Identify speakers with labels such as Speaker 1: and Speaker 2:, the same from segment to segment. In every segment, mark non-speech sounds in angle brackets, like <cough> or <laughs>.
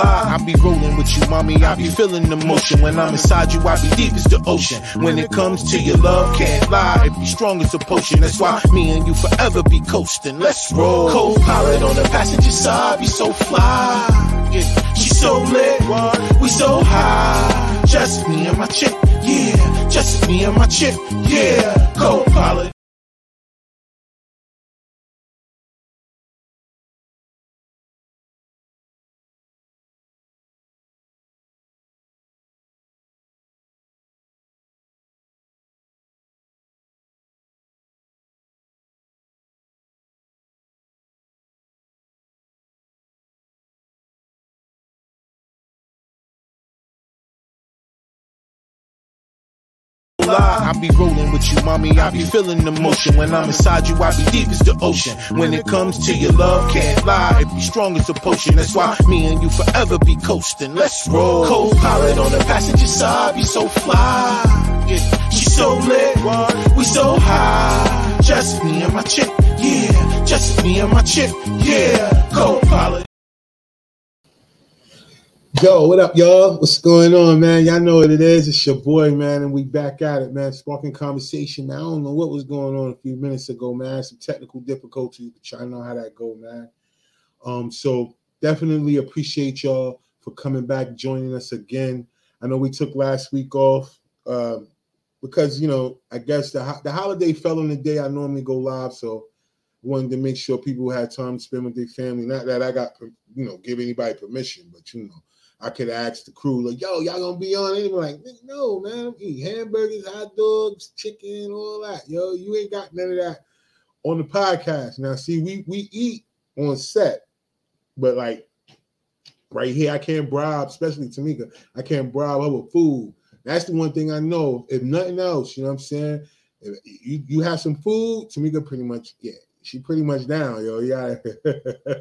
Speaker 1: fly. I be rolling with you, mommy. I be feeling the motion. When I'm inside you, I be deep as the ocean. When it comes to your love, can't lie. It be strong as a potion. That's why me and you forever be coasting. Let's roll. Co-pilot on the passenger side, be so fly. Yeah, she so lit, we so high. Just me and my chick, yeah. Just me and my chick, yeah. Co-pilot. Lie. I be rolling with you, mommy. I be feeling the motion. When I'm inside you, I be deep as the ocean. When it comes to your love, can't lie. It be strong as a potion. That's why me and you forever be coasting. Let's roll. Co-pilot on the passenger side, be so fly. Yeah, she so lit, we so high. Just me and my chick, yeah. Just me and my chick, yeah. Co-pilot.
Speaker 2: Yo, what up, y'all? What's going on, man? Y'all know what it is. It's your boy, man, and we back at it, man. Sparking conversation. I don't know what was going on a few minutes ago, man. Some technical difficulties, but y'all know how that go, man. Um, so definitely appreciate y'all for coming back, joining us again. I know we took last week off um, because you know I guess the the holiday fell on the day I normally go live, so wanted to make sure people had time to spend with their family. Not that I got you know give anybody permission, but you know I could ask the crew, like, yo, y'all gonna be on it? like, no, man, I'm eating hamburgers, hot dogs, chicken, all that. Yo, you ain't got none of that on the podcast. Now, see, we we eat on set, but like right here, I can't bribe, especially Tamika, I can't bribe her with food. That's the one thing I know. If nothing else, you know what I'm saying? If you, you have some food, Tamika pretty much, yeah, she pretty much down, yo. Yeah. <laughs>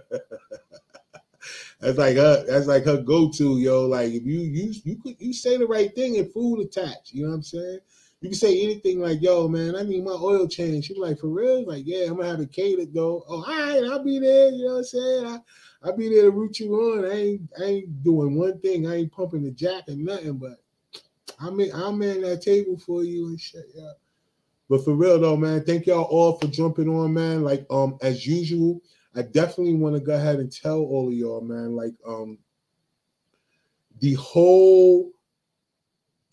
Speaker 2: That's like her. That's like her go-to, yo. Like if you you you could you say the right thing and food attached. You know what I'm saying? You can say anything like, "Yo, man, I need my oil change." She's like, "For real?" Like, "Yeah, I'm gonna have it catered though." Oh, all right, I'll be there. You know what I'm saying? I, I'll be there to root you on. I ain't I ain't doing one thing. I ain't pumping the jack and nothing, but I'm in, I'm in that table for you and shit. Yeah. But for real though, man, thank y'all all for jumping on, man. Like um as usual, I definitely want to go ahead and tell all of y'all, man, like um the whole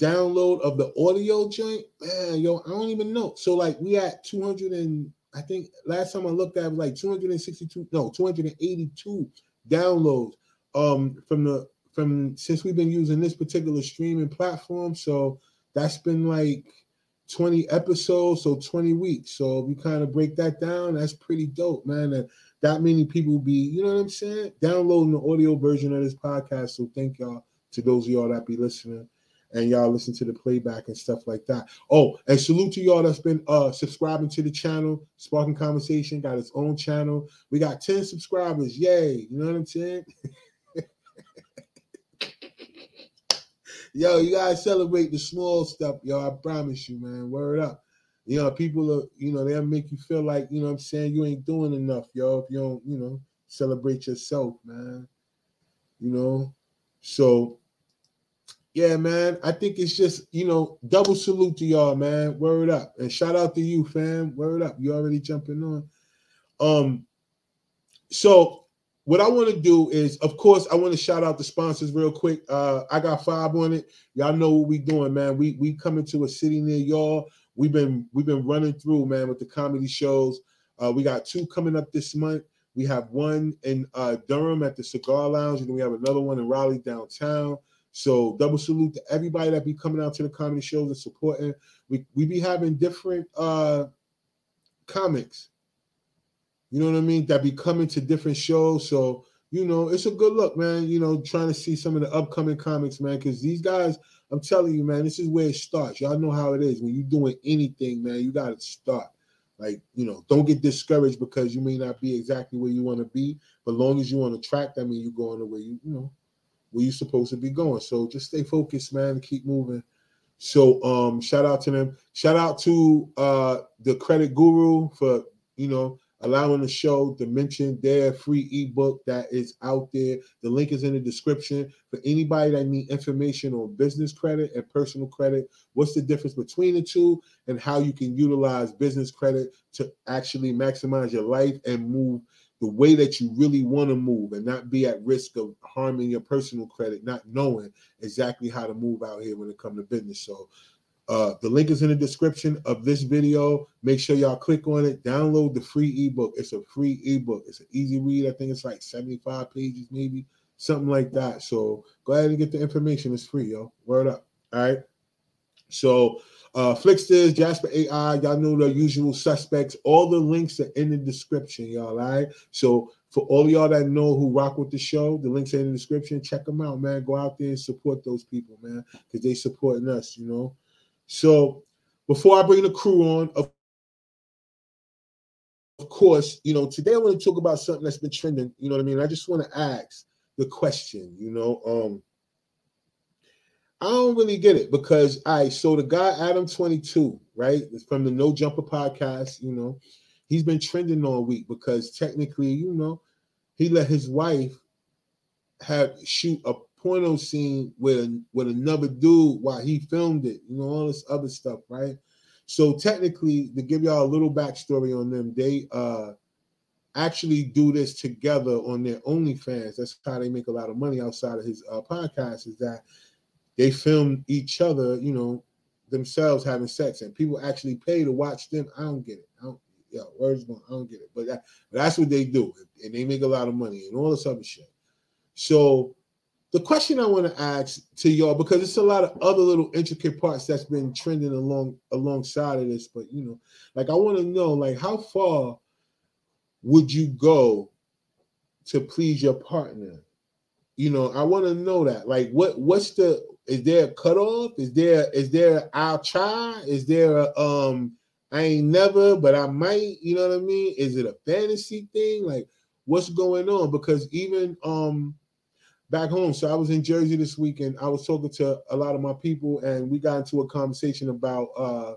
Speaker 2: download of the audio joint, man, yo, I don't even know. So like we at 200 and I think last time I looked at it was like 262, no, 282 downloads um from the from since we've been using this particular streaming platform. So that's been like 20 episodes, so 20 weeks. So you kind of break that down, that's pretty dope, man. And that many people be, you know what I'm saying, downloading the audio version of this podcast. So thank y'all to those of y'all that be listening and y'all listen to the playback and stuff like that. Oh, and salute to y'all that's been uh subscribing to the channel. Sparking Conversation got its own channel. We got 10 subscribers. Yay. You know what I'm saying? <laughs> Yo, you gotta celebrate the small stuff, yo. I promise you, man. Word up you know, people are, you know, they'll make you feel like, you know I'm saying, you ain't doing enough, yo, if you don't, you know, celebrate yourself, man. You know, so yeah, man. I think it's just, you know, double salute to y'all, man. Word up. And shout out to you, fam. Word up. You already jumping on. Um, so what I want to do is, of course, I want to shout out the sponsors real quick. Uh, I got five on it. Y'all know what we doing, man. We we coming to a city near y'all we've been we've been running through, man, with the comedy shows. Uh, we got two coming up this month. We have one in uh, Durham at the Cigar Lounge, and we have another one in Raleigh downtown. So double salute to everybody that be coming out to the comedy shows and supporting. We we be having different uh comics. You know what I mean? That be coming to different shows. So you know, it's a good look, man. You know, trying to see some of the upcoming comics, man, because these guys I'm telling you, man, this is where it starts. Y'all know how it is. When you're doing anything, man, you got to start. Like, you know, don't get discouraged because you may not be exactly where you want to be. But long as you're on the track, that means you're going the way you, you know, where you're supposed to be going. So just stay focused, man, and keep moving. So um, shout out to them. Shout out to uh the credit guru for, you know, allowing the show to mention their free ebook that is out there. The link is in the description for anybody that need information on business credit and personal credit. What's the difference between the two and how you can utilize business credit to actually maximize your life and move the way that you really want to move and not be at risk of harming your personal credit, not knowing exactly how to move out here when it comes to business. So uh, the link is in the description of this video. Make sure y'all click on it. Download the free ebook. It's a free ebook. It's an easy read. I think it's like 75 pages, maybe something like that. So go ahead and get the information. It's free, yo. Word up. All right. So uh Flixsters, Jasper AI, y'all know the usual suspects. All the links are in the description, y'all. All right. So for all y'all that know who rock with the show, the links are in the description. Check them out, man. Go out there and support those people, man, because they supporting us, you know. So before I bring the crew on, of, of course, you know, today I want to talk about something that's been trending. You know what I mean? I just want to ask the question, you know, um, I don't really get it because I so the guy Adam 22, right? From the No Jumper podcast, you know, he's been trending all week because technically, you know, he let his wife have shoot a porno scene with with another dude while he filmed it, you know, all this other stuff, right? So technically, to give y'all a little backstory on them, they uh actually do this together on their OnlyFans. That's how they make a lot of money outside of his uh, podcast. Is that they film each other, you know, themselves having sex, and people actually pay to watch them. I don't get it. I don't, yeah, words going. I don't get it, but that, that's what they do, and they make a lot of money and all this other shit. So the question I want to ask to y'all because it's a lot of other little intricate parts that's been trending along alongside of this, but you know, like I want to know, like how far would you go to please your partner? You know, I want to know that. Like, what what's the is there a cutoff? Is there is there I'll try? Is there a um I ain't never, but I might, you know what I mean? Is it a fantasy thing? Like, what's going on? Because even um back home. So I was in Jersey this weekend. I was talking to a lot of my people, and we got into a conversation about uh,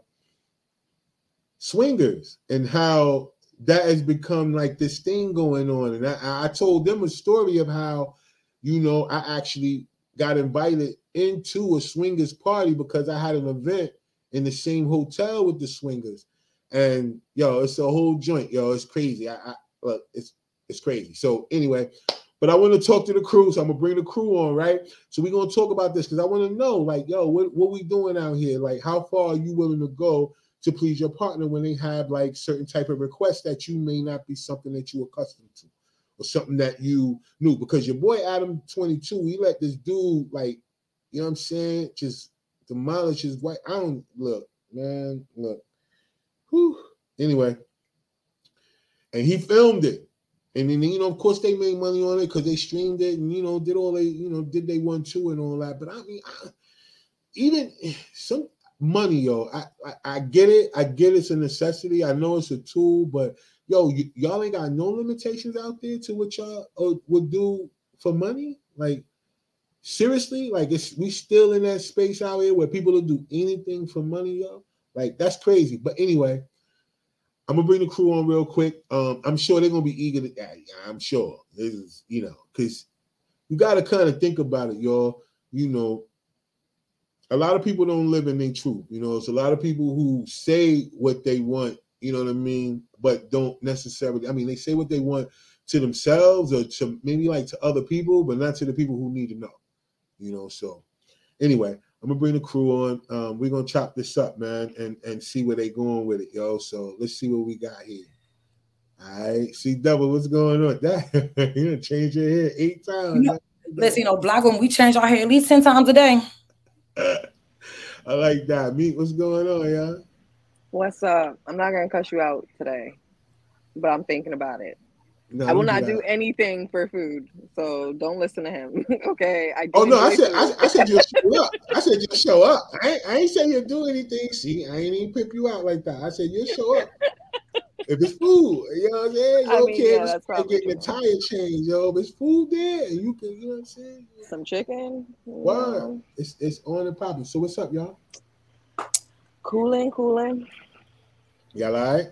Speaker 2: swingers and how that has become like this thing going on. And I, I told them a story of how, you know, I actually got invited into a swingers party because I had an event in the same hotel with the swingers. And yo, it's a whole joint, yo. It's crazy. I, I look, it's it's crazy. So anyway, but I want to talk to the crew, so I'm gonna bring the crew on, right? So we're gonna talk about this because I want to know, like, yo, what what we doing out here? Like, how far are you willing to go to please your partner when they have like certain type of requests that you may not be something that you accustomed to, or something that you knew? Because your boy Adam 22, he let this dude like, you know what I'm saying, just demolish his wife. I don't look, man, look. Whew. Anyway, and he filmed it. And then you know, of course, they made money on it because they streamed it and you know did all they you know did they one two and all that. But I mean, I, even <sighs> some money, yo, I, I, I get it. I get it's a necessity. I know it's a tool, but yo, y- y'all ain't got no limitations out there to what y'all uh, would do for money. Like seriously, like it's we still in that space out here where people will do anything for money, yo. Like that's crazy. But anyway, I'm gonna bring the crew on real quick. Um, I'm sure they're gonna be eager to. I'm sure this is, you know, because you got to kind of think about it, y'all. You know, a lot of people don't live in their truth. You know, it's a lot of people who say what they want. You know what I mean, but don't necessarily. I mean, they say what they want to themselves or to maybe like to other people, but not to the people who need to know. You know, so anyway, I'm gonna bring the crew on. Um, we're gonna chop this up, man, and and see where they going with it, yo. So let's see what we got here. All right, see double, what's going on? <laughs> That you gonna change your hair eight times.
Speaker 3: You know, listen, you know, black women, we change our hair at least ten times a day. <laughs>
Speaker 2: I like that. Meet, what's going on, y'all?
Speaker 4: What's up? I'm not gonna cuss you out today, but I'm thinking about it.
Speaker 2: No,
Speaker 4: I will not
Speaker 2: got
Speaker 4: do anything for food, so don't listen to him. <laughs> okay? I
Speaker 2: Oh no, I said I. I said just show up. I said just show up. I ain't, I ain't say you do anything. See, I ain't even pip you out like that. I said just show up. <laughs> if it's food, you know what I'm saying? You
Speaker 4: I
Speaker 2: don't
Speaker 4: mean,
Speaker 2: care
Speaker 4: yeah, that's
Speaker 2: getting a tire change, yo. If it's food there, and you can, you know what I'm saying?
Speaker 4: Some chicken. you
Speaker 2: Word.
Speaker 4: know.
Speaker 2: It's it's on and popping. So what's up, y'all?
Speaker 4: Cooling, cooling.
Speaker 2: Y'all all right?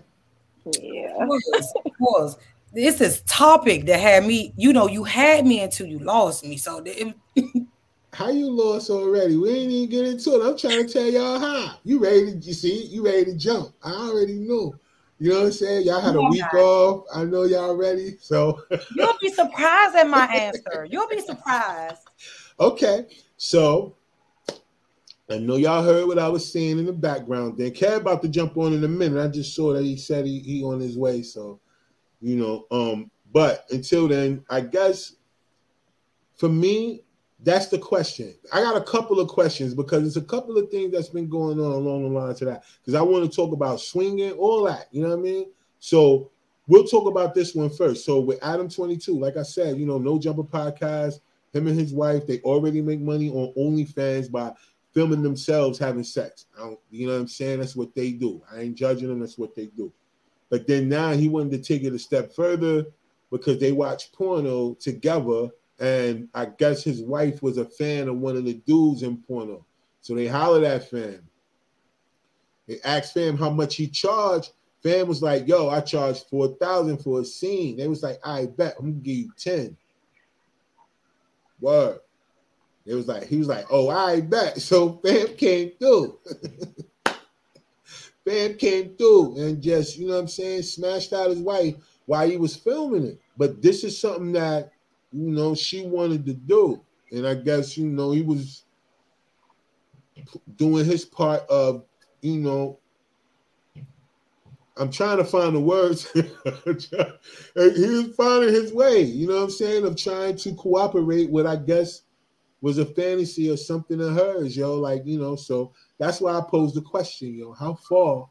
Speaker 4: Yeah.
Speaker 3: was, was. This is topic that had me, you know, you had me until you lost me. So it, <laughs>
Speaker 2: How you lost already? We ain't even get into it. I'm trying to tell y'all how. You ready to you see? You ready to jump? I already know. You know what I'm saying? Y'all had a week off. I know y'all ready. So <laughs>
Speaker 3: you'll be surprised at my answer. You'll be surprised.
Speaker 2: okay. So I know y'all heard what I was saying in the background. Then Kev about to jump on in a minute. I just saw that he said he, he on his way. So you know, um, but until then, I guess for me, that's the question. I got a couple of questions because it's a couple of things that's been going on along the lines of that. Because I want to talk about swinging, all that. You know what I mean? So we'll talk about this one first. So with Adam 22, like I said, you know, No Jumper Podcast, him and his wife, they already make money on OnlyFans by filming themselves having sex. You know what I'm saying? That's what they do. I ain't judging them. That's what they do. But then now he wanted to take it a step further because they watched porno together. And I guess his wife was a fan of one of the dudes in porno. So they hollered at fam. They asked fam how much he charged. Fam was like, yo, I charged 4000 for a scene. They was like, I bet I'm gonna give you 10. Word. It was like, he was like, oh, I bet. <laughs> So fam came through. <laughs> fam came through and just, you know what I'm saying, smashed out his wife while he was filming it. But this is something that, you know, she wanted to do. And I guess, you know, he was doing his part of, you know, I'm trying to find the words. <laughs> he was finding his way, you know what I'm saying, of trying to cooperate with, I guess, was a fantasy or something of hers, yo. Like, you know, so that's why I posed the question, yo. How far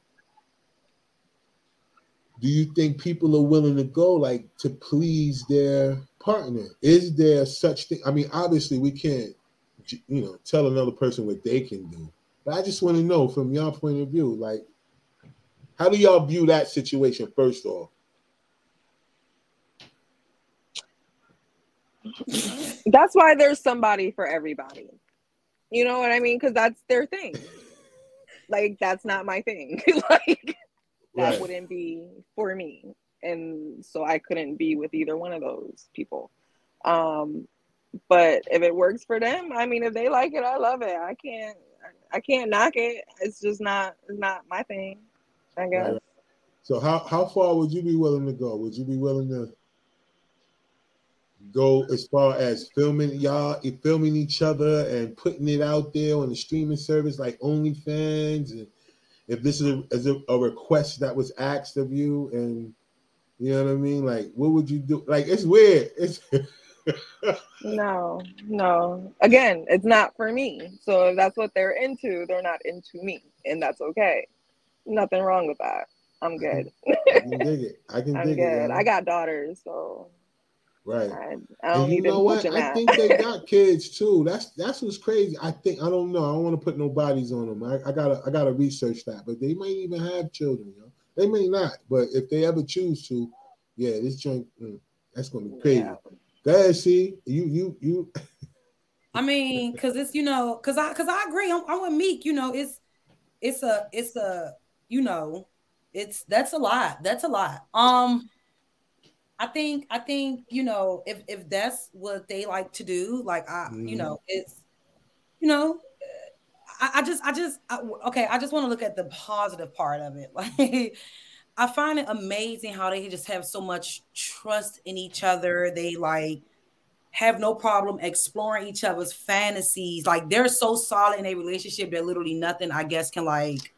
Speaker 2: do you think people are willing to go, like, to please their partner? Is there such thing? I mean, obviously, we can't, you know, tell another person what they can do. But I just want to know from your point of view, like, how do y'all view that situation first off?
Speaker 4: That's why there's somebody for everybody. You know what I mean? Because that's their thing. Like that's not my thing. <laughs> like that
Speaker 2: Right.
Speaker 4: wouldn't be for me, and so I couldn't be with either one of those people. Um, but if it works for them, I mean, if they like it, I love it. I can't, I can't knock it. It's just not, it's not my thing. I guess.
Speaker 2: Right. So how how far would you be willing to go? Would you be willing to go as far as filming y'all filming each other and putting it out there on the streaming service like OnlyFans and if this is a, is a, a request that was asked of you and you know what I mean like what would you do like it's weird it's <laughs>
Speaker 4: No, no. Again, it's not for me. So if that's what they're into, they're not into me, and that's okay. Nothing wrong with that. I'm good.
Speaker 2: I can dig it I can <laughs>
Speaker 4: I'm
Speaker 2: dig it
Speaker 4: good. I got daughters, so
Speaker 2: right
Speaker 4: I, I don't
Speaker 2: And you know what? I think they got <laughs> kids too. That's that's what's crazy. I think I don't know. I don't want to put no bodies on them. I, I gotta I gotta research that. But they might even have children. You know? They may not. But if they ever choose to, yeah, this joint mm, that's gonna be crazy.
Speaker 4: Yeah.
Speaker 2: Go ahead, see you you you.
Speaker 3: I mean, because it's you know, because I because I agree. I'm, I'm with Meek. You know, it's it's a it's a you know, it's that's a lot. That's a lot. Um, I think I think you know if if that's what they like to do, like I you
Speaker 2: Mhm.
Speaker 3: know it's you know. I, I just, I just, I, okay. I just want to look at the positive part of it. <laughs> Like, I find it amazing how they just have so much trust in each other. They like have no problem exploring each other's fantasies. Like they're so solid in a relationship that literally nothing, I guess, can like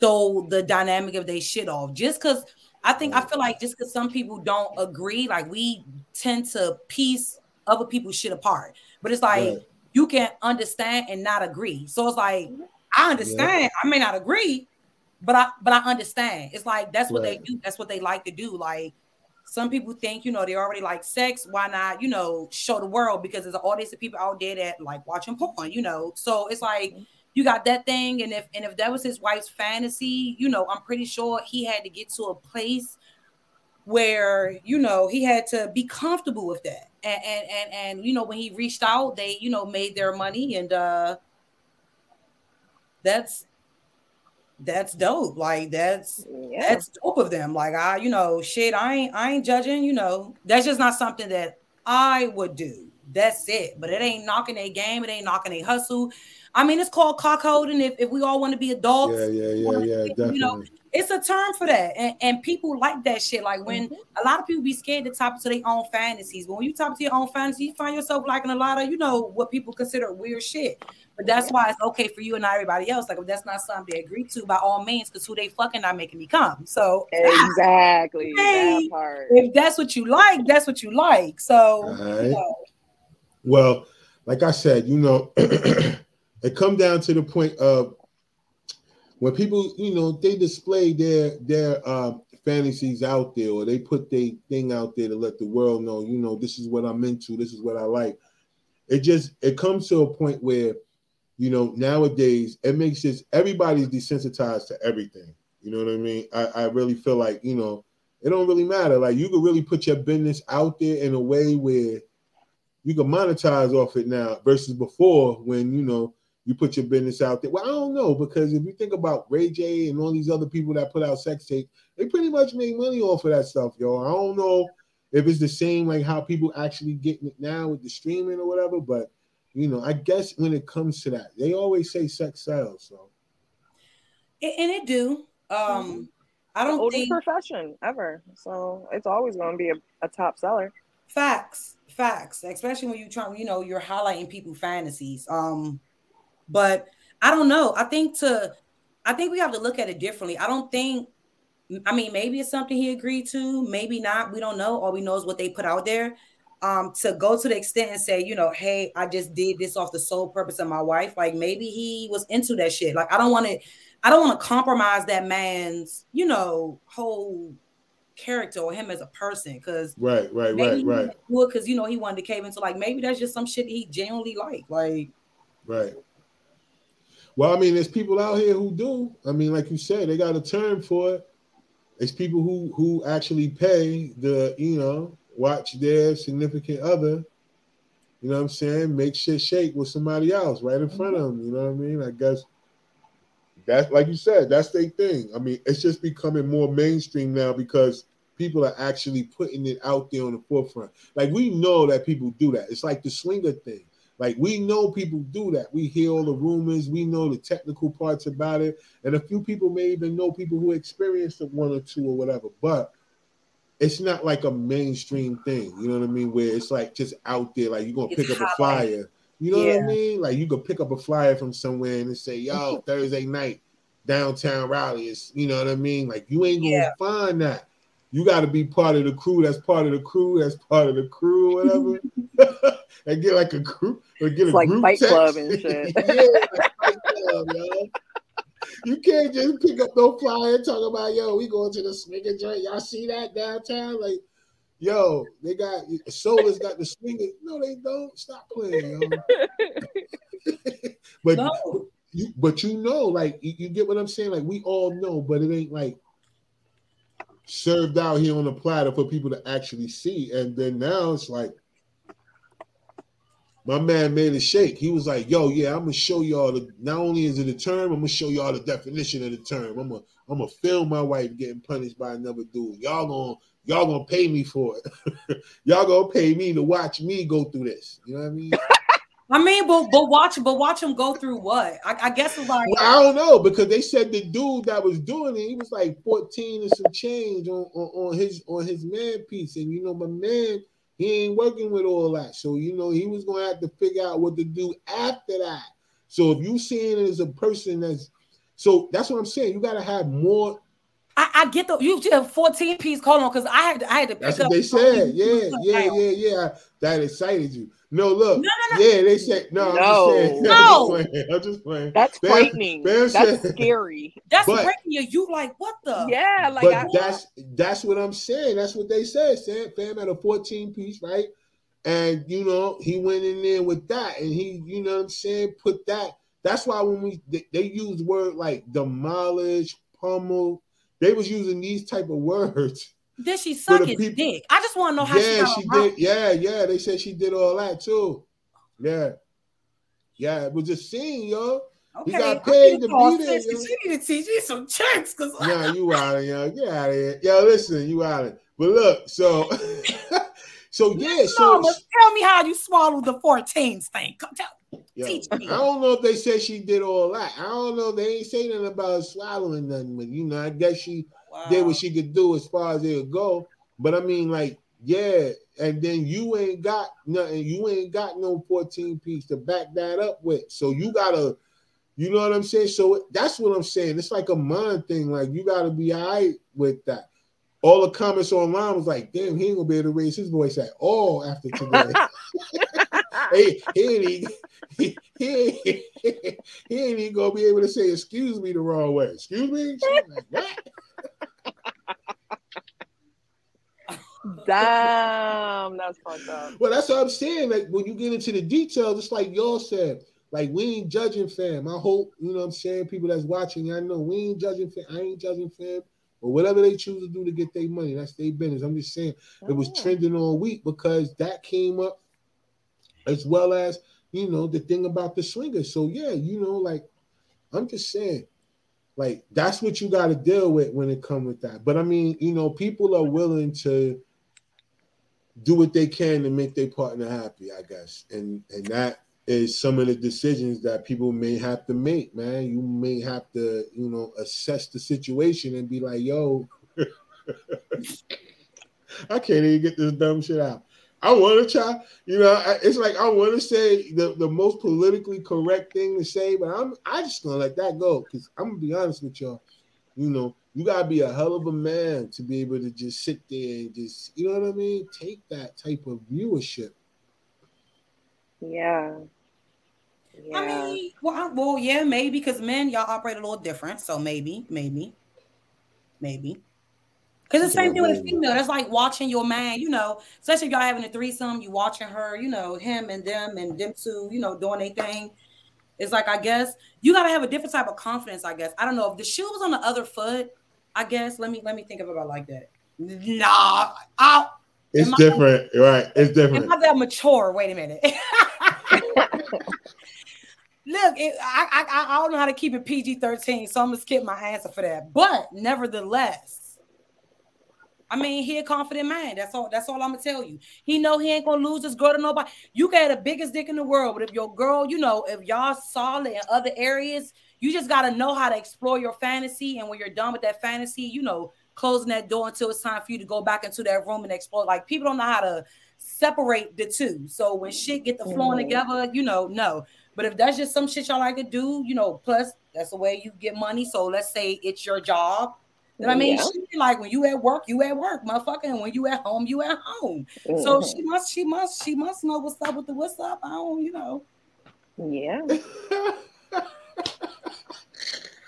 Speaker 3: throw the dynamic of they shit off. Just because I think I feel like just because some people don't agree, like we tend to piece other people's shit apart. But it's like
Speaker 2: Right.
Speaker 3: you can understand and not agree. So it's like mm-hmm. I understand. I may not agree, but I but I understand. It's like that's what
Speaker 2: Right.
Speaker 3: they do. That's what they like to do. Like some people think, you know, they already like sex. Why not, you know, show the world? Because there's an audience of people out there that like watching porn, you know. So it's like mm-hmm. You got that thing, and if and if that was his wife's fantasy, you know, I'm pretty sure he had to get to a place where you know he had to be comfortable with that. And and and, and you know, when he reached out, they, you know, made their money and uh that's that's dope. Like that's yeah. that's dope of them. Like I, you know, shit, I ain't I ain't judging, you know. That's just not something that I would do. That's it. But it ain't knocking a game, it ain't knocking a hustle. I mean, it's called cuckolding if, if we all want to be adults.
Speaker 2: Yeah, yeah, yeah, yeah. Definitely. You know,
Speaker 3: it's a term for that. And, and people like that shit. Like when mm-hmm. a lot of people be scared to talk to their own fantasies. But when you talk to your own fantasy, you find yourself liking a lot of, you know, what people consider weird shit. But that's why it's okay for you and not everybody else. Like if that's not something they agree to, by all means, because who they fucking not making me come. So
Speaker 4: exactly hey, that
Speaker 3: if that's what you like, that's what you like. So right. you know.
Speaker 2: well, like I said, you know, <clears throat> it come down to the point of when people, you know, they display their their uh, fantasies out there, or they put their thing out there to let the world know, you know, this is what I'm into, this is what I like. It just it comes to a point where, you know, nowadays it makes this everybody's desensitized to everything. You know what I mean? I, I really feel like, you know, it don't really matter. Like you can really put your business out there in a way where you can monetize off it now versus before when you know you put your business out there. Well, I don't know because if you think about Ray J and all these other people that put out sex tape, they pretty much make money off of that stuff, yo. I don't know if it's the same like how people actually getting it now with the streaming or whatever, but you know, I guess when it comes to that, they always say sex sells. So,
Speaker 3: and it do. Um, mm-hmm. I don't
Speaker 4: oldest think profession ever, so it's always going to be a, a top seller.
Speaker 3: Facts, facts, especially when you try, you know, you're highlighting people fantasies. Um, but I don't know. I think to I think we have to look at it differently. I don't think I mean maybe it's something he agreed to, maybe not. We don't know. All we know is what they put out there. Um, to go to the extent and say, you know, hey, I just did this off the sole purpose of my wife. Like maybe he was into that shit. Like I don't want to, I don't want to compromise that man's, you know, whole character or him as a person. Cause
Speaker 2: right, right, right, right.
Speaker 3: Because you know he wanted to cave into like maybe that's just some shit he genuinely like. Like
Speaker 2: right. Well, I mean, there's people out here who do. I mean, like you said, they got a term for it. It's people who who actually pay the, you know, watch their significant other, you know what I'm saying, make shit shake with somebody else right in front of them. You know what I mean? I guess that's like you said, that's their thing. I mean, it's just becoming more mainstream now because people are actually putting it out there on the forefront. Like we know that people do that. It's like the swinger thing. Like we know people do that. We hear all the rumors. We know the technical parts about it, and a few people may even know people who experienced it one or two or whatever. But it's not like a mainstream thing. You know what I mean? Where it's like just out there, like you're gonna pick up a flyer. You know yeah. what I mean? Like you could pick up a flyer from somewhere and say, "Yo, mm-hmm. Thursday night, downtown Raleigh is." You know what I mean? Like you ain't gonna yeah. find that. You got to be part of the crew. That's part of the crew. That's part of the crew. Whatever. <laughs> and get like a group or get it's a
Speaker 4: like
Speaker 2: group
Speaker 4: Fight
Speaker 2: text.
Speaker 4: Club and <laughs> shit.
Speaker 2: yeah, like Fight Club, yo. You can't just pick up no flyer and talk about yo, we going to the swinger joint. Y'all see that downtown? Like, yo, they got Solar's got the swinging. No, they don't. Stop playing, yo. <laughs> but no. you, but you know, like you, you get what I'm saying. Like we all know, but it ain't like served out here on the platter for people to actually see. And then now it's like my man made a shake. He was like, "Yo, yeah, I'm gonna show y'all the. Not only is it a term, I'm gonna show y'all the definition of the term. I'm gonna, I'm gonna film my wife getting punished by another dude. Y'all gonna, y'all gonna pay me for it. <laughs> y'all gonna pay me to watch me go through this. You know what I mean?" <laughs>
Speaker 3: I mean, but but watch, but watch him go through what? I, I guess it's like
Speaker 2: well, I don't know because they said the dude that was doing it, he was like 14 and some change on, on, on his on his man piece, and you know my man he ain't working with all that. So, you know, he was going to have to figure out what to do after that. So, if you seeing it as a person that's so that's what I'm saying. You got to have more.
Speaker 3: I, I, get the you have 14 piece colon because I had to, I had to.
Speaker 2: That's what they said. Yeah, yeah, yeah, yeah. That excited you. No, look. No, no, no. Yeah, they said no.
Speaker 4: No,
Speaker 2: I'm just saying,
Speaker 3: no. <laughs>
Speaker 2: I'm just playing. I'm just playing.
Speaker 4: That's Bam, frightening. Bam that's said, <laughs> scary.
Speaker 3: That's but, breaking you. You like what the?
Speaker 4: Yeah, like.
Speaker 2: But I, that's that's what I'm saying. That's what they said. Sam Fam had a 14 piece, right? And you know he went in there with that, and he, you know, what I'm saying, put that. That's why when we they, they use word like demolish, pummel, they was using these type of words
Speaker 3: did she suck his people, dick? I just want to know how
Speaker 2: yeah,
Speaker 3: she,
Speaker 2: she did. Yeah, yeah. They said she did all that too. Yeah. Yeah, it was a scene, yo. He
Speaker 3: Okay,
Speaker 2: got paid to be there.
Speaker 3: She need to teach me some tricks, cause
Speaker 2: Nah, <laughs> you out of here. Get out of here. Yo, listen, you out of But look, so <laughs> so yeah, so
Speaker 3: Mama, tell me how you swallowed the 14 thing. Come tell.
Speaker 2: Yo,
Speaker 3: teach
Speaker 2: I don't know if they said she did all that. I don't know. They ain't say nothing about swallowing nothing, but you know, I guess she did what she could do as far as it would go. But I mean, like, yeah, and then you ain't got nothing, you ain't got no 14 piece to back that up with. So you gotta, you know what I'm saying? So that's what I'm saying. It's like a mind thing. Like you gotta be all right with that. All the comments online was like, damn, he ain't gonna be able to raise his voice at all after today. <laughs> <laughs> hey, he ain't he, he, ain't, he ain't even gonna be able to say excuse me the wrong way. Excuse me? Like that.
Speaker 4: Damn, that's fucked up.
Speaker 2: Well, that's what I'm saying. Like when you get into the details, it's like y'all said. Like we ain't judging fam. I hope you know what I'm saying. People that's watching, I know we ain't judging fam. I ain't judging fam. But whatever they choose to do to get their money, that's their business. I'm just saying it was
Speaker 4: Oh.
Speaker 2: trending all week because that came up, as well as you know the thing about the swingers. So yeah, you know, like I'm just saying, like that's what you got to deal with when it comes with that. But I mean, you know, people are willing to do what they can to make their partner happy, I guess. And and that is some of the decisions that people may have to make, man. You may have to, you know, assess the situation and be like, yo, <laughs> I can't even get this dumb shit out. I want to try, you know, it's like I want to say the, the most politically correct thing to say, but I'm I just gonna let that go because I'm gonna be honest with y'all. You know, you gotta be a hell of a man to be able to just sit there and just, you know what I mean, take that type of viewership.
Speaker 4: Yeah. Yeah.
Speaker 3: I mean, well, I- well, yeah, maybe because men, y'all operate a little different. So maybe, maybe, maybe. Because the same thing with a female. That's like watching your man, you know, especially if y'all having a threesome, you watching her, you know, him and them and them two, you know, doing their thing. It's like I guess you gotta have a different type of confidence. I guess I don't know if the shoe was on the other foot. I guess let me let me think of it about like that. Nah, I,
Speaker 2: It's
Speaker 3: Am I-
Speaker 2: different, right? It's different.
Speaker 3: am I that mature? Wait a minute. <laughs> Look, it, I, I I don't know how to keep it PG thirteen, so I'm gonna skip my answer for that. But nevertheless, I mean, he a confident man. That's all. That's all I'm gonna tell you. He know he ain't gonna lose his girl to nobody. You got the biggest dick in the world, but if your girl, you know, if y'all solid in other areas, you just gotta know how to explore your fantasy. And when you're done with that fantasy, you know, closing that door until it's time for you to go back into that room and explore. Like people don't know how to separate the two. So when shit get the flowing
Speaker 4: Mhm.
Speaker 3: together, you know, no. But if that's just some shit y'all like to do, you know, plus that's the way you get money. So let's say it's your job. Then I mean,
Speaker 4: Yeah.
Speaker 3: shit, like when you at work, you at work, motherfucker. And when you at home, you at home. So
Speaker 4: Mhm.
Speaker 3: she must, she must, she must know what's up with the what's up. I don't, you know.
Speaker 4: yeah, <laughs>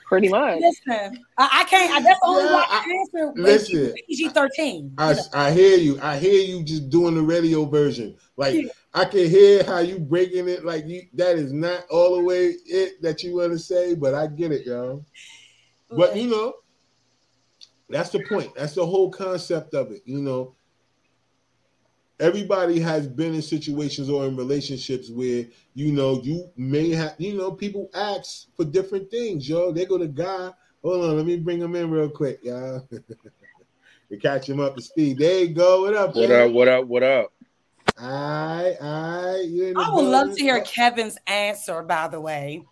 Speaker 4: pretty much.
Speaker 3: Listen, I, I can't. I, that's the only
Speaker 2: Yeah,
Speaker 3: way I
Speaker 2: I-
Speaker 3: can answer.
Speaker 2: listen.
Speaker 3: PG thirteen.
Speaker 2: I, I hear you. I hear you just doing the radio version. Like I can hear how you breaking it. Like you, that is not all the way it that you want to say, but I get it, y'all. But you know, that's the point. That's the whole concept of it. You know, everybody has been in situations or in relationships where you know you may have. You know, people ask for different things, yo. They go to guy. Hold on, let me bring him in real quick, y'all. <laughs> to catch him up to speed. There you go. What up?
Speaker 5: What
Speaker 2: man?
Speaker 5: up? What up? What up?
Speaker 2: All right, all right. You in the
Speaker 3: I would love to hear Kevin's answer. By the way,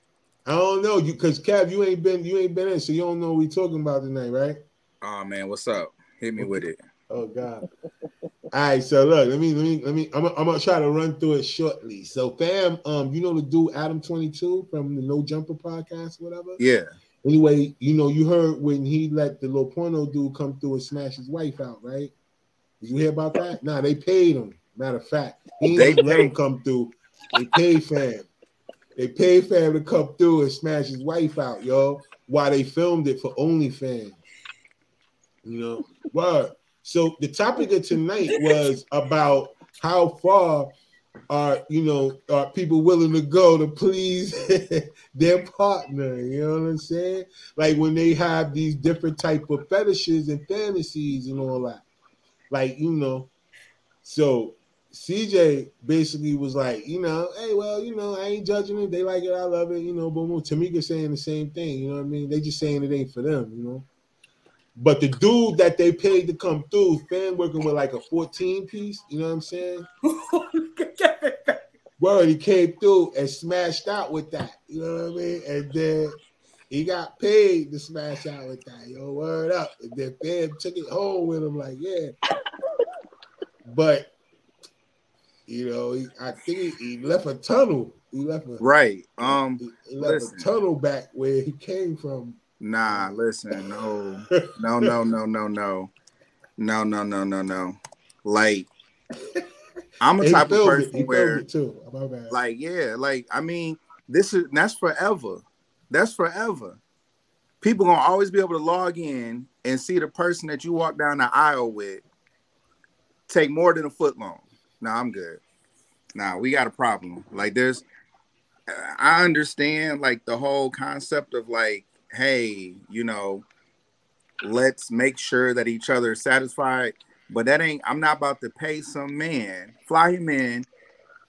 Speaker 2: I don't know you because Kev, you ain't been you ain't been in, so you don't know what we talking about tonight, right?
Speaker 5: Oh man, what's up? Hit me with it.
Speaker 2: Oh God. All right, so look, let me let me let me. I'm, I'm gonna try to run through it shortly. So, fam, um, you know the dude Adam Twenty Two from the No Jumper podcast, whatever.
Speaker 5: Yeah.
Speaker 2: Anyway, you know you heard when he let the little porno dude come through and smash his wife out, right? Did you hear about that? Nah, they paid him. Matter of fact, he
Speaker 5: They
Speaker 2: didn't let him come through. They paid fam. They paid fam to come through and smash his wife out, yo. While they filmed it for OnlyFans. You know, word. So the topic of tonight was about how far are you know are people willing to go to please <laughs> their partner you know what i'm saying like when they have these different type of fetishes and fantasies and all that like you know so CJ basically was like, you know, hey, well, you know, I ain't judging it. They like it, I love it, you know. But Tamika saying the same thing, you know what I mean? They just saying it ain't for them, you know. But the dude that they paid to come through, fan working with like a 14 piece, you know what I'm saying? <laughs> Word, he came through and smashed out with that, you know what I mean? And then he got paid to smash out with that, yo, word up. And then fan took it home with him, like, yeah. But you know, he, I think he, he, left a tunnel. He left a
Speaker 5: right. Um,
Speaker 2: he, he left listen. a tunnel back where he came from.
Speaker 5: Nah, listen, no, no, no, no, no, no, no, no, no, no, no. Like, I'm a type of person where, like, yeah, like, I mean, this is that's forever. That's forever. People gonna always be able to log in and see the person that you walk down the aisle with take more than a foot long. Now I'm good. Now we got a problem. Like, there's, I understand like the whole concept of like hey, you know, let's make sure that each other is satisfied. But that ain't, I'm not about to pay some man, fly him in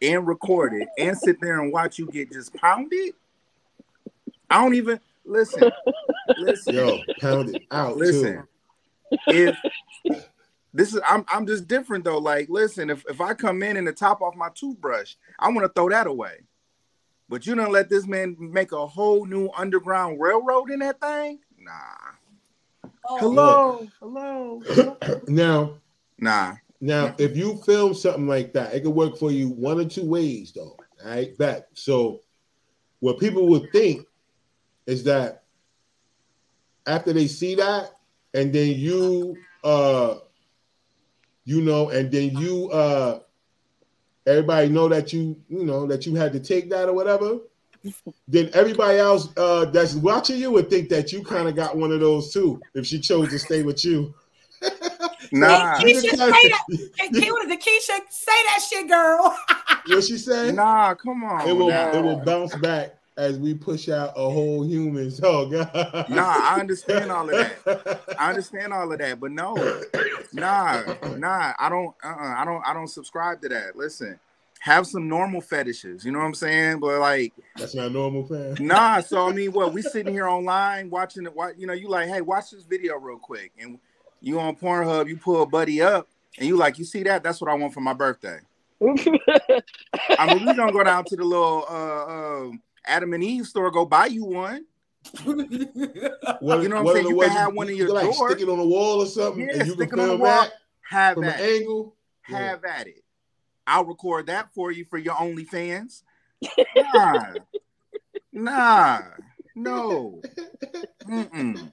Speaker 5: and record it and sit there and watch you get just pounded. I don't even listen. Listen.
Speaker 2: Yo, pound it out.
Speaker 5: Listen. Too. If this is I'm I'm just different though. Like, listen, if, if I come in and the top off my toothbrush, I want to throw that away. But you don't let this man make a whole new underground railroad in that thing? Nah. Oh, hello, hello. <clears throat>
Speaker 2: now,
Speaker 5: nah.
Speaker 2: Now, if you film something like that, it could work for you one or two ways, though. All right, back. So, what people would think is that after they see that, and then you, uh, you know, and then you, uh, everybody know that you you know that you had to take that or whatever then everybody else uh, that's watching you would think that you kind of got one of those too if she chose to stay with you. <laughs>
Speaker 5: Nah.
Speaker 3: Keisha, say that. Keisha, Keisha say that shit girl? <laughs>
Speaker 2: What she say?
Speaker 5: Nah come on
Speaker 2: it will it will bounce back as we push out a whole human. Oh <laughs> God.
Speaker 5: Nah, I understand all of that. I understand all of that, but no, nah, nah. I don't. Uh-uh, I don't. I don't subscribe to that. Listen, have some normal fetishes. You know what I'm saying? But like,
Speaker 2: that's not normal, fan.
Speaker 5: Nah. So I mean, what we sitting here online watching it? What you know? You like, hey, watch this video real quick, and you on Pornhub, you pull a buddy up, and you like, you see that? That's what I want for my birthday. <laughs> I mean, we gonna go down to the little uh, uh Adam and Eve store, go buy you one.
Speaker 2: what, <laughs> you know what, I'm saying? You can have one in your like door. Stick it on the wall or something, yeah, and you can film that
Speaker 5: have
Speaker 2: from
Speaker 5: an
Speaker 2: angle.
Speaker 5: Have yeah. at it. I'll record that for you for your OnlyFans. <laughs> Nah, nah, no. Mm-mm.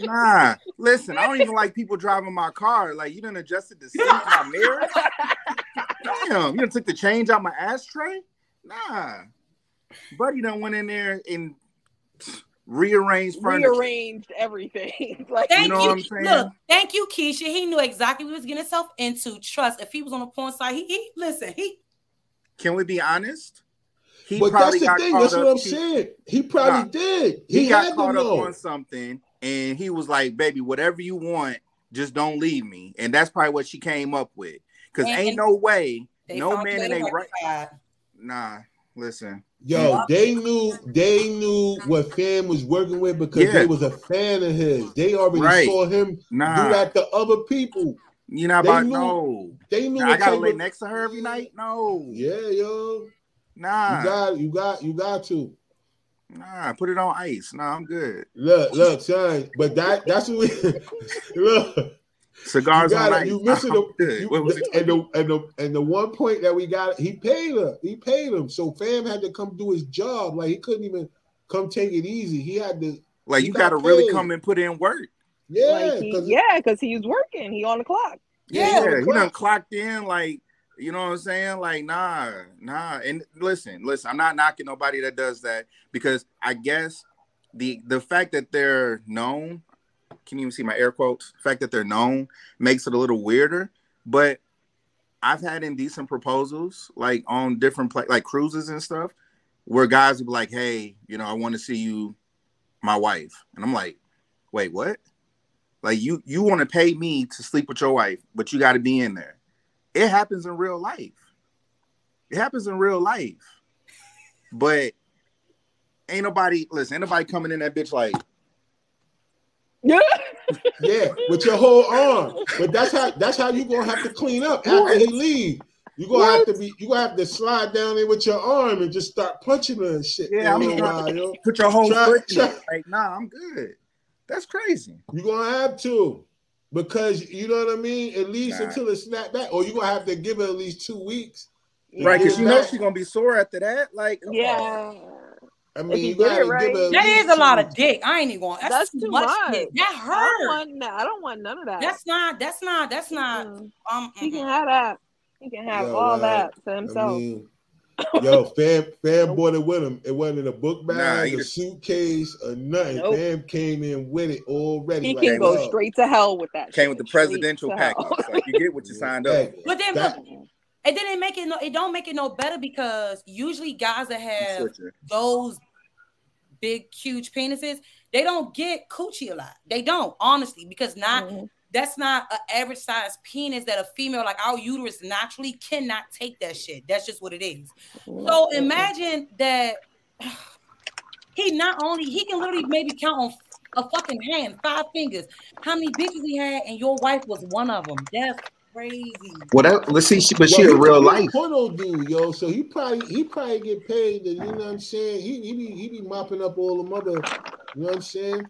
Speaker 5: Nah, listen, I don't even like people driving my car. Like you done adjusted the seat, in my mirror. <laughs> Damn, you done took the change out my ashtray. Nah, Buddy done went in there and rearranged furniture.
Speaker 4: Rearranged everything. <laughs> like
Speaker 3: thank you, know you. Look, thank you, Keisha. He knew exactly what he was getting himself into. Trust. If he was on the porn side, he, he listen, he
Speaker 5: can we be honest?
Speaker 2: He but that's the thing. That's what I'm saying. He probably nah, did. He,
Speaker 5: he got caught up on something, and he was like, "Baby, whatever you want, just don't leave me." And that's probably what she came up with. Because ain't no way, no man in a right. Nah, listen.
Speaker 2: Yo, they knew they knew what fan was working with because yeah. they was a fan of his. They already right. saw him nah. do that to other people.
Speaker 5: You know about no.
Speaker 2: They knew
Speaker 5: I gotta lay next to her every night. No.
Speaker 2: Yeah, yo.
Speaker 5: Nah.
Speaker 2: You got you got you got to.
Speaker 5: Nah, put it on ice. Nah, I'm good.
Speaker 2: Look, look, son. But that that's what we <laughs> look.
Speaker 5: Cigars
Speaker 2: you
Speaker 5: on ice. <laughs>
Speaker 2: You missing the, you, and the and the and the one point that we got, he paid her. He paid him. So fam had to come do his job. Like he couldn't even come take it easy. He had to.
Speaker 5: Like you got to really come and put in work.
Speaker 2: Yeah,
Speaker 4: like he, yeah, because he's working. He on the clock.
Speaker 5: Yeah, yeah he done clocked in. Like you know what I'm saying? Like nah, nah. And listen, listen. I'm not knocking nobody that does that because I guess the the fact that they're known can you even see my air quotes? The fact that they're known makes it a little weirder. But I've had indecent proposals like on different pla- like cruises and stuff where guys would be like, "Hey, you know, I want to see you, my wife," and I'm like, "Wait, what? Like you you want to pay me to sleep with your wife, but you got to be in there." it happens in real life. It happens in real life. But ain't nobody listen, ain't nobody coming in that bitch like
Speaker 2: yeah, yeah, with your whole arm. But that's how that's how you gonna have to clean up after what? he leave. You gonna what? have to be you gonna have to slide down there with your arm and just start punching her and shit.
Speaker 5: Yeah, I mean, while, put your whole try, foot try. like, nah, I'm good. That's crazy.
Speaker 2: You're gonna have to. Because you know what I mean? At least nah. until it snap back, or you're gonna have to give it at least two weeks.
Speaker 5: Right, because you know she's gonna be sore after that. Like,
Speaker 4: yeah.
Speaker 2: I mean, you gotta right. give
Speaker 3: That is a lot of dick. I ain't even going. That's, that's too much. much. Dick. That hurt. I
Speaker 4: don't, want, I don't want none of that.
Speaker 3: That's not. That's not. That's not. Mm-hmm. Um,
Speaker 4: he can have that. He can have Yo, all that to himself. I mean, <laughs>
Speaker 2: Yo, fam, fam bought it with him. It wasn't in a book bag, nah, a suitcase, or nothing. Nope. Fam came in with it already.
Speaker 4: He like, can go straight to hell with that.
Speaker 5: Came shit. with the presidential package. like you get what you signed up.
Speaker 3: But then, that, look, it didn't make it no. It don't make it no better because usually guys that have those big, huge penises, they don't get coochie a lot. They don't, honestly, because not mm-hmm that's not an average size penis that a female like our uterus naturally cannot take that shit. That's just what it is. So imagine that he not only he can literally maybe count on a fucking hand, five fingers, how many bitches he had, and your wife was one of them. That's crazy.
Speaker 5: Well, that, let's see, she, but well, she a real life
Speaker 2: porno dude, yo. So he probably he probably get paid. To, you know what I'm saying? He he be he be mopping up all the mother. You know what I'm saying?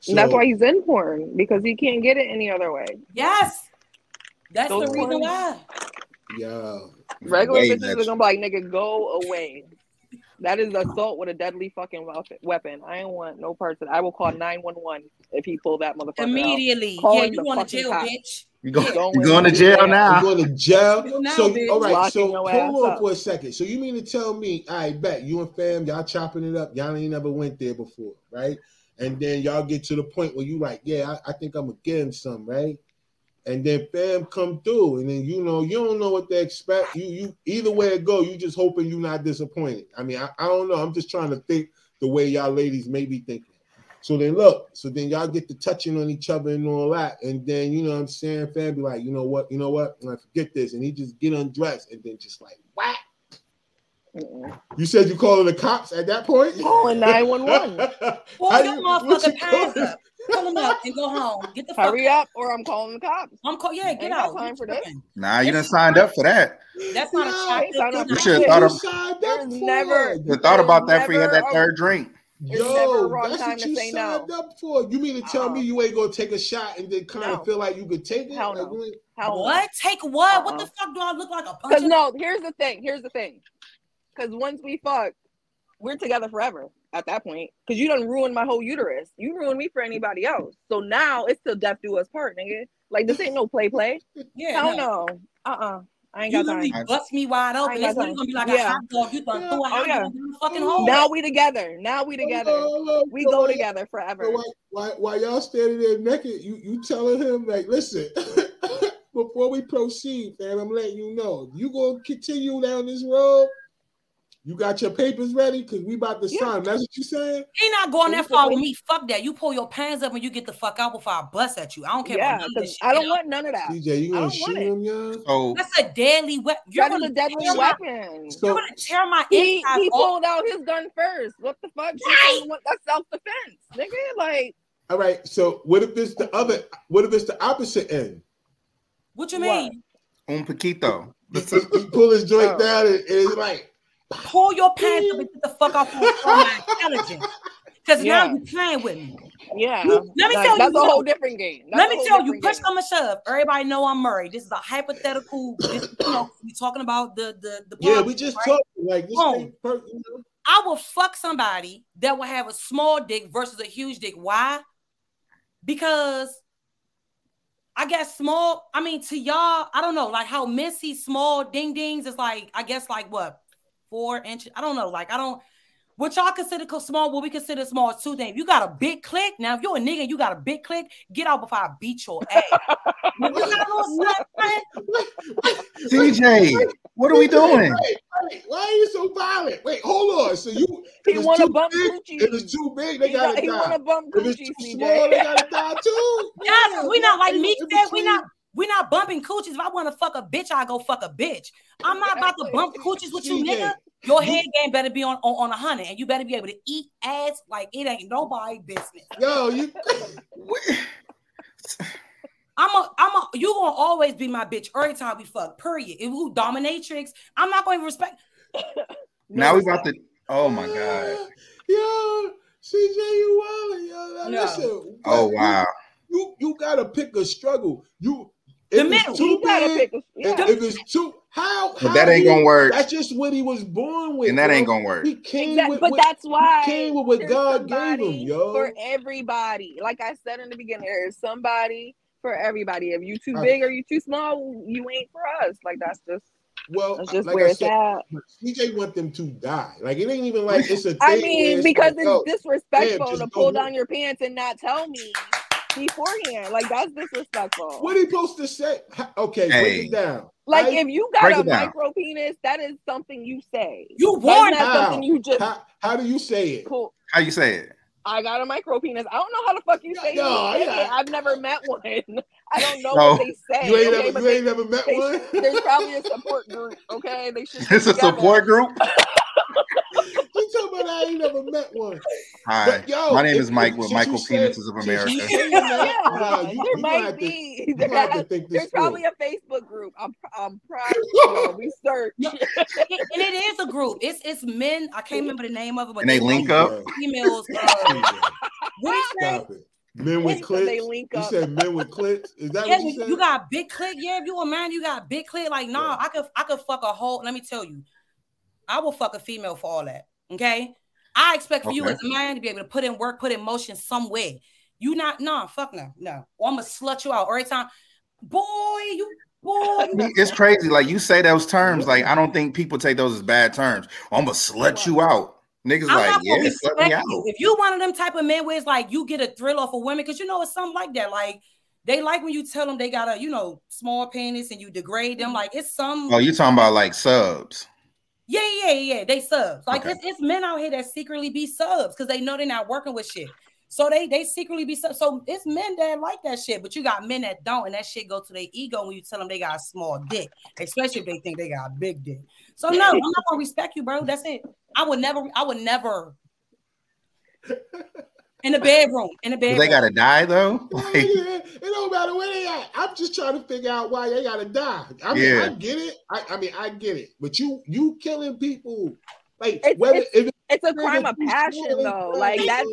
Speaker 4: So, that's why he's in porn because he can't get it any other way.
Speaker 3: Yes, that's Those the reason why.
Speaker 2: Yeah,
Speaker 4: regular bitches are gonna be like, "Nigga, go away." That is assault with a deadly fucking weapon. I don't want no parts of that. I will call 911 if he pull that motherfucker
Speaker 3: Immediately. Yeah, you going to jail, cops. bitch.
Speaker 5: You go, going, you going to jail now.
Speaker 2: You going to jail. Now, so, bitch. all right. Locking so, hold on up. for a second. So, you mean to tell me, I bet you and fam, y'all chopping it up. Y'all ain't never went there before, right? and then y'all get to the point where you like, yeah, I, I think I'm gonna get him some, right? And then fam come through, and then you know you don't know what they expect. You you either way it go, you just hoping you're not disappointed. I mean, I, I don't know. I'm just trying to think the way y'all ladies may be thinking. So then look, so then y'all get to touching on each other and all that, and then you know what I'm saying, fam be like, you know what, you know what, I forget this, and he just get undressed and then just like whack you said you calling the cops at that point?
Speaker 4: Calling <laughs> 911.
Speaker 3: Pull your motherfucking pants up. Pull them up and go home. Get the fuck
Speaker 4: Hurry up or I'm calling the cops.
Speaker 3: I'm call yeah, get out.
Speaker 4: Time for this.
Speaker 5: Nah, you done signed up for that.
Speaker 3: That's not no,
Speaker 5: a You should have thought of
Speaker 4: never
Speaker 5: you thought about that before you had that third drink.
Speaker 2: Yo, that's what you signed no. up for. You mean to tell uh me uh-uh. you ain't gonna take a shot and then kind no. of feel like you could take it?
Speaker 3: Hell no. Like, Hell what? Take what? Uh-uh. What the fuck do I look like? A
Speaker 4: Because no, here's the thing. Here's the thing. Because once we fuck, we're together forever at that point. Because you don't ruin my whole uterus. You ruin me for anybody else. So now it's till death do us part, nigga. Like this ain't no play play. Yeah. Hell no. Uh uh I ain't
Speaker 3: you
Speaker 4: got time.
Speaker 3: bust me wide open. It's literally gonna be like yeah. a hot dog. You done yeah. throw a oh, yeah. fucking hole.
Speaker 4: Now we together. Now we together. Oh, we go together forever.
Speaker 2: Why, why, why y'all standing there naked? You you telling him like, listen, <laughs> before we proceed, man, I'm letting you know. You gonna continue down this road? You got your papers ready? Because we about to yeah. sign. That's what you saying?
Speaker 3: He not going that far with me. Fuck that. You pull your pants up and you get the fuck out before I bust at you. I don't care
Speaker 4: yeah, about none I don't want none of that.
Speaker 2: DJ, you gonna shoot him, yeah?
Speaker 5: Oh,
Speaker 3: that's a deadly weapon. You're
Speaker 4: that is a deadly weapon.
Speaker 3: So, you're gonna tear my
Speaker 4: he, he pulled out his gun first. What the fuck? Right. That's self-defense, nigga. Like
Speaker 2: all right. So what if it's the other what if it's the opposite end?
Speaker 3: What you mean?
Speaker 5: Un poquito.
Speaker 2: he, he pull his joint oh. down and, and it's like
Speaker 3: pull your pants up and get the fuck off my intelligence. Because yeah. now you're playing with me.
Speaker 4: Yeah. let
Speaker 3: me like, tell
Speaker 4: that's
Speaker 3: you.
Speaker 4: That's a whole different game. That's
Speaker 3: let me tell you, push come a shove. Everybody know I'm Murray. This is a hypothetical. this, you know, we talking about the the the.
Speaker 2: Yeah, we just right? talking like this. Thing, you know?
Speaker 3: I will fuck somebody that will have a small dick versus a huge dick. Why? Because I guess small. I mean, to y'all, I don't know, like how Missy small ding dings is like. I guess like what four inches. I don't know. Like I don't. What y'all consider small, what we consider small is two things. You got a big click. Now, if you're a nigga, you got a big click. Get out before I beat your ass. <laughs>
Speaker 5: TJ, what are we doing?
Speaker 2: Wait, wait, why are you so violent? Wait, hold on. So you
Speaker 4: he want to bump
Speaker 2: big,
Speaker 4: Gucci.
Speaker 2: If it's too big, they gotta
Speaker 4: die. Want to bump
Speaker 2: If it's too small, they gotta die too. <laughs>
Speaker 3: Yes, we not like me said. We not We're not bumping coochies. If I want to fuck a bitch, I go fuck a bitch. I'm not about to bump coochies with you, nigga. Your head game better be on, on, on a hundred, and you better be able to eat ass like it ain't nobody business.
Speaker 2: Yo, you. <laughs>
Speaker 3: I'm a, I'm a, you gonna always be my bitch every time we fuck. Period. If you dominatrix, I'm not going to respect.
Speaker 5: now we about to. Oh my god.
Speaker 2: Yo, CJ, you walling, yo. No. Listen,
Speaker 5: oh wow.
Speaker 2: You, you you gotta pick a struggle. You
Speaker 3: the if middle. Too
Speaker 2: big, a, yeah. if, if it's too how,
Speaker 5: how that ain't gonna work.
Speaker 2: That's just what he was born with,
Speaker 5: and that bro. ain't gonna work.
Speaker 2: He came
Speaker 4: exactly.
Speaker 2: with,
Speaker 4: but that's why
Speaker 2: he came with what God gave him, yo.
Speaker 4: For everybody, like I said in the beginning, there's somebody for everybody. If you too big or you too small, you ain't for us. Like that's just
Speaker 2: well,
Speaker 4: that's just like where I it's said, at.
Speaker 2: CJ want them to die. Like it ain't even like <laughs> it's a.
Speaker 4: I mean, because like, it's oh, disrespectful to pull down your pants and not tell me beforehand. Like that's disrespectful.
Speaker 2: What are you supposed to say? Okay, hey. break it down.
Speaker 4: Like if you got break a micro penis, that is something you say.
Speaker 3: You warn
Speaker 2: something you just. How, how do you say it?
Speaker 4: Cool.
Speaker 5: How you say it?
Speaker 4: I got a micro penis. I don't know how the fuck you say no, it. Yeah. I've never met one. <laughs> I don't know no. what they say.
Speaker 2: You ain't, okay, never, you they, ain't never met
Speaker 4: they,
Speaker 2: one.
Speaker 4: There's probably a support group. Okay, they should. <laughs>
Speaker 5: It's a support group. <laughs>
Speaker 2: you talking about I ain't never met one.
Speaker 5: Hi, but, yo, my name if, is Mike with Michael Penises of America.
Speaker 4: yeah, <laughs> you, there might be. To, there, there's probably a Facebook group. I'm, I'm proud. Of <laughs> we search, and
Speaker 3: it is a group. It's it's men. I can't remember the name of it, but
Speaker 5: and they link up.
Speaker 3: Females. <laughs> Uh, what do you say?
Speaker 2: Men with clits. They link up. You said men with clits. Is that yeah, what you said?
Speaker 3: You got big clit. Yeah, if you a man, you got big clit. Like, nah, yeah. I could I could fuck a whole. Let me tell you, I will fuck a female for all that. Okay. I expect for okay. you as a man to be able to put in work, put in motion some way. You not nah, fuck no, no. Or I'm gonna slut you out every time. Boy, you boy.
Speaker 5: It's crazy. Like you say those terms, like I don't think people take those as bad terms. I'm gonna slut you out. Niggas I'm like, yeah, slut me out.
Speaker 3: If you one of them type of men where it's like you get a thrill off of women, because you know it's something like that. Like they like when you tell them they got a you know small penis and you degrade them. Mm-hmm. Like it's some.
Speaker 5: Oh, you talking about like subs?
Speaker 3: Yeah, yeah, yeah. They subs. Like okay. it's, it's men out here that secretly be subs because they know they're not working with shit. So they they secretly be subs. So it's men that like that shit, but you got men that don't, and that shit go to their ego when you tell them they got a small dick, especially if they think they got a big dick. So no, I'm not gonna respect you, bro. That's it. I would never, I would never <laughs> in the bedroom. In the bedroom.
Speaker 5: They gotta die though. <laughs>
Speaker 2: it don't matter where they at. I'm just trying to figure out why they gotta die. I mean, yeah. I get it. I, I, mean, I get it. But you, you killing people. Like
Speaker 4: it's, whether, it's, if it's a crime of passion though. Like that.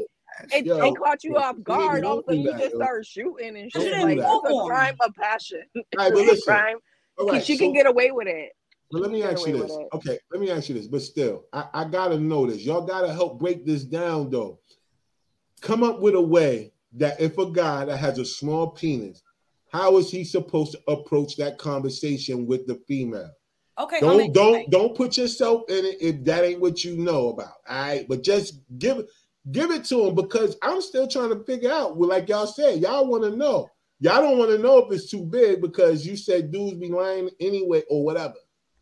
Speaker 4: It, Yo, they caught you off guard. All of a sudden, you just start shooting and shit. Like it's a crime of passion. <laughs> All right, but listen. crime. Right, she so, can get away with it.
Speaker 2: But let me ask you this. Okay, let me ask you this. But still, I, I gotta know this. Y'all gotta help break this down though come up with a way that if a guy that has a small penis, how is he supposed to approach that conversation with the female?
Speaker 3: Okay.
Speaker 2: Don't don't don't put yourself in it if that ain't what you know about. All right, but just give give it to him because I'm still trying to figure out. Well, like y'all said, y'all want to know. Y'all don't want to know if it's too big because you said dudes be lying anyway or whatever.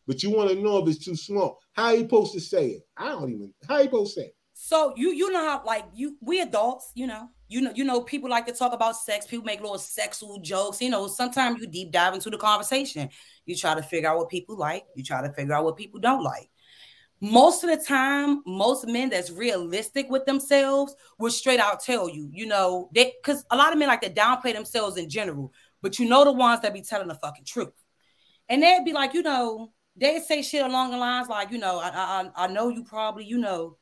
Speaker 2: But you want to know if it's too small. How you supposed to say it? I don't even. How you supposed to say it?
Speaker 3: So you you know how like you we adults, you know, you know, you know, people like to talk about sex, people make little sexual jokes, you know. Sometimes you deep dive into the conversation. You try to figure out what people like, you try to figure out what people don't like. Most of the time, most men that's realistic with themselves will straight out tell you, you know, they because a lot of men like to downplay themselves in general, but you know the ones that be telling the fucking truth. And they'd be like, you know, they say shit along the lines like, you know, I I, I know you probably, you know,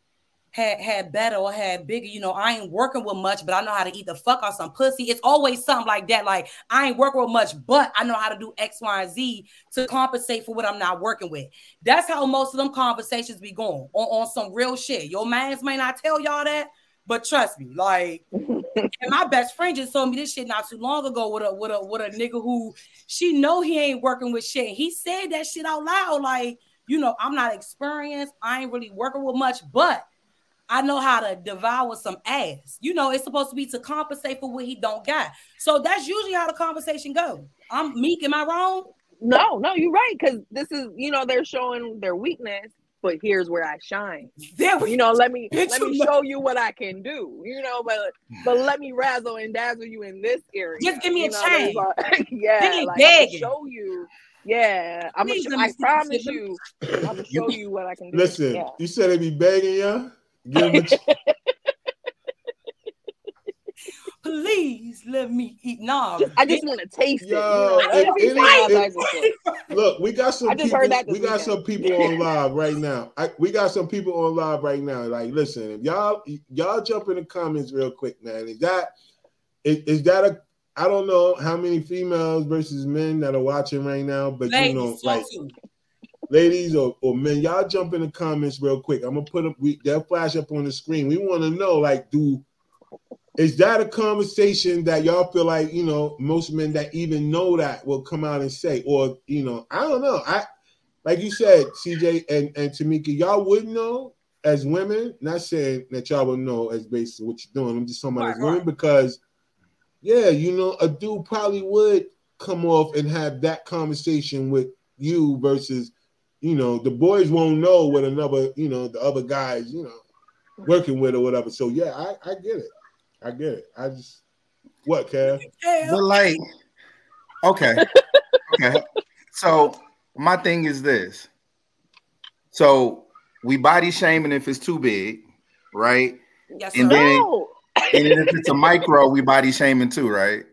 Speaker 3: had had better or had bigger. You know, I ain't working with much, but I know how to eat the fuck out some pussy. It's always something like that. Like I ain't working with much, but I know how to do X, Y, and Z to compensate for what I'm not working with. That's how most of them conversations be going on, on some real shit. Your mans may not tell y'all that, but trust me, like <laughs> and my best friend just told me this shit not too long ago with a with a with a nigga who she know he ain't working with shit. He said that shit out loud, like, you know, I'm not experienced, I ain't really working with much, but I know how to devour some ass. You know, it's supposed to be to compensate for what he don't got. So that's usually how the conversation goes. I'm meek. Am I wrong?
Speaker 4: No, no, you're right. Because this is, you know, they're showing their weakness, but here's where I shine. There you know, let me let me show you what I can do. You know, but but hmm. let me razzle and dazzle you in this area.
Speaker 3: Just give me
Speaker 4: you
Speaker 3: a chance. <laughs>
Speaker 4: Like, yeah, like, I'm show you. Yeah, I'm gonna. I promise you, I'm gonna show you what I can do.
Speaker 2: Listen,
Speaker 4: yeah.
Speaker 2: you said they be begging you. Give them a
Speaker 3: please let me eat. No,
Speaker 4: I just want to taste it. Yo, you know, it,
Speaker 2: it, it, look, we got some. people, we got weekend. some people on live right now. I, we got some people on live right now. Like, listen, if y'all y'all jump in the comments real quick, man. Is that is, is that a I don't know how many females versus men that are watching right now, but ladies, you know, like ladies or, or men, y'all jump in the comments real quick. I'm gonna put up we they'll flash up on the screen. We want to know, like, do is that a conversation that y'all feel like you know most men that even know that will come out and say, or you know, I don't know. I like you said, CJ and and Tamika, y'all would know as women. Not saying that y'all would know as based on what you're doing. I'm just talking about right, as women right. because, yeah, you know, a dude probably would come off and have that conversation with you versus, you know, the boys won't know what another, you know, the other guys, you know, working with or whatever. So yeah, I, I get it. I get it. I just what, Kev?
Speaker 5: But like, okay, okay. So my thing is this. So we body shaming if it's too big, right?
Speaker 3: Yes,
Speaker 5: and then, and then if it's a micro, we body shaming too, right?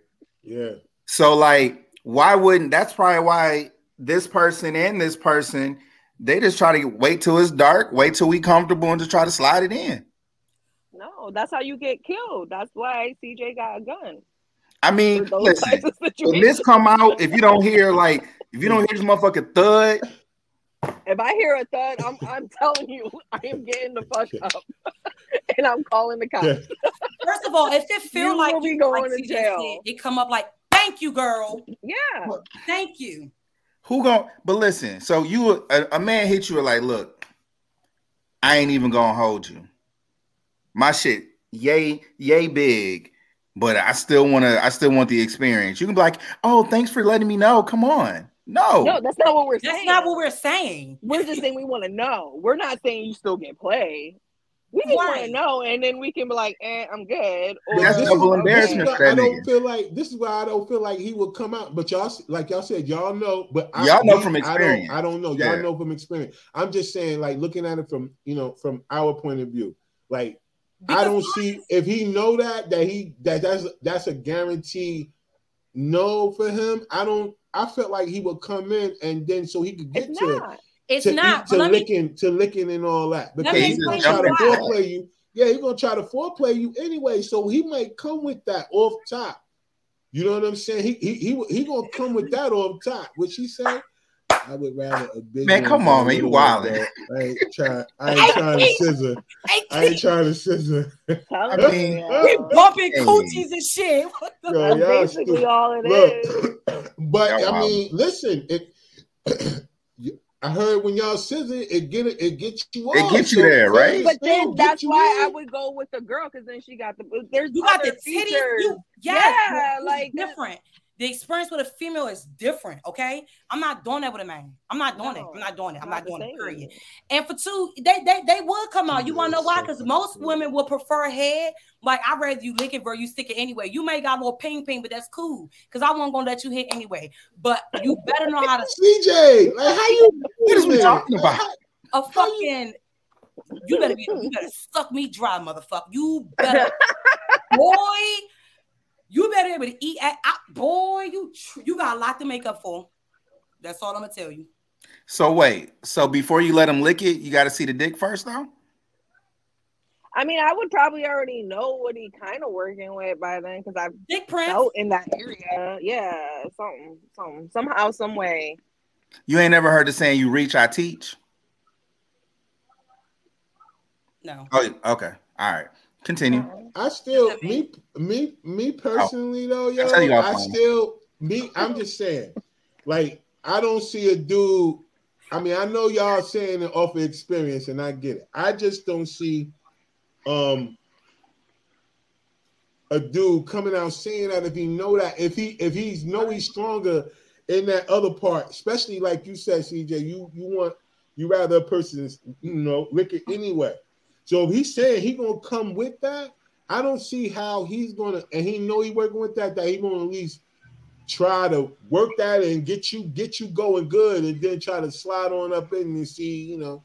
Speaker 2: Yeah.
Speaker 5: So like, why wouldn't? That's probably why this person and this person they just try to wait till it's dark, wait till we comfortable, and just try to slide it in.
Speaker 4: No, that's how you get killed. That's why CJ got a gun.
Speaker 5: I mean, listen, when this come out, if you don't hear like, if you don't hear this motherfucking thud,
Speaker 4: if I hear a thud, I'm I'm telling you, I am getting the fuck up, <laughs> and I'm calling the cops.
Speaker 3: First of all, if it feel you like you going like to jail, said, it come up like, "Thank you, girl."
Speaker 4: Yeah,
Speaker 3: thank you.
Speaker 5: Who going But listen, so you a, a man hit you like, "Look, I ain't even gonna hold you." my shit, yay, yay big, but I still want to. I still want the experience. You can be like, oh, thanks for letting me know. Come on. No,
Speaker 4: no, that's not what we're
Speaker 3: that's
Speaker 4: saying.
Speaker 3: That's not what we're saying.
Speaker 4: We're just saying we want to know. We're not saying you still get play. We just right. want to know, and then we can be like, "Eh, I'm good."
Speaker 5: Or, that's double embarrassment.
Speaker 2: I don't feel like this is why I don't feel like he would come out. But y'all, like y'all said, y'all know. But
Speaker 5: y'all I, know from experience.
Speaker 2: I don't, I don't know. Y'all yeah. know from experience. I'm just saying, like looking at it from you know from our point of view, like because I don't see if he know that that he that that's that's a guarantee no for him. I don't. I felt like he would come in and then so he could get
Speaker 3: it's
Speaker 2: to
Speaker 3: not. It's to not
Speaker 2: to licking me, to licking and all that because he's gonna try to foreplay you. Yeah, he's gonna try to foreplay you anyway. So he might come with that off top. You know what I'm saying? He he he, he gonna come with that off top. What she said? I would rather a big
Speaker 5: man. Come on, man, you wilding.
Speaker 2: I ain't <laughs> trying. I ain't trying to scissor. I ain't trying to scissor. <laughs>
Speaker 3: I mean, we bumping coochies and shit. What the
Speaker 4: Yo, That's basically all it Look,
Speaker 2: is. <clears throat> but I mean, listen, it. <clears throat> I heard when y'all scissor, it get it, it gets you.
Speaker 5: It gets you there, right?
Speaker 4: But then that's why in. I would go with the girl because then she got the. There's
Speaker 3: you got the titties. You, yes, yeah, like different the experience with a female is different. Okay, I'm not doing that with a man. I'm not doing no, it. I'm not doing it. I'm not, not doing it. Period. And for two, they they they would come out. You want to know why? Because most women will prefer head. Like I'd rather you lick it, bro. You stick it anyway. You may got a little ping ping, but that's cool. Because I wasn't gonna let you hit anyway. But you better know how to. <laughs>
Speaker 2: CJ, like how you?
Speaker 5: What is we talking about?
Speaker 3: A fucking. You better be. You better suck me dry, motherfucker. You better, <laughs> boy. You better be able to eat. At, boy, you you got a lot to make up for. That's all I'm gonna tell you.
Speaker 5: So wait, so before you let him lick it, you got to see the dick first, though.
Speaker 4: I mean, I would probably already know what he kind of working with by then because I've
Speaker 3: dick print
Speaker 4: out in that area. Yeah, something, something, somehow, some way.
Speaker 5: You ain't never heard the saying "You reach, I teach."
Speaker 3: No.
Speaker 5: Oh, okay. All right. Continue.
Speaker 2: I still me me me personally oh. though, yo. I, I still me. I'm just saying, like I don't see a dude. I mean, I know y'all saying it off of experience, and I get it. I just don't see um a dude coming out saying that if he know that if he if he's know he's stronger in that other part, especially like you said, CJ, you you want You rather a person's you know, lick it anyway. So if he's saying he gonna come with that, I don't see how he's gonna, and he know he working with that, that he gonna at least try to work that and get you get you going good, and then try to slide on up in and see, you know,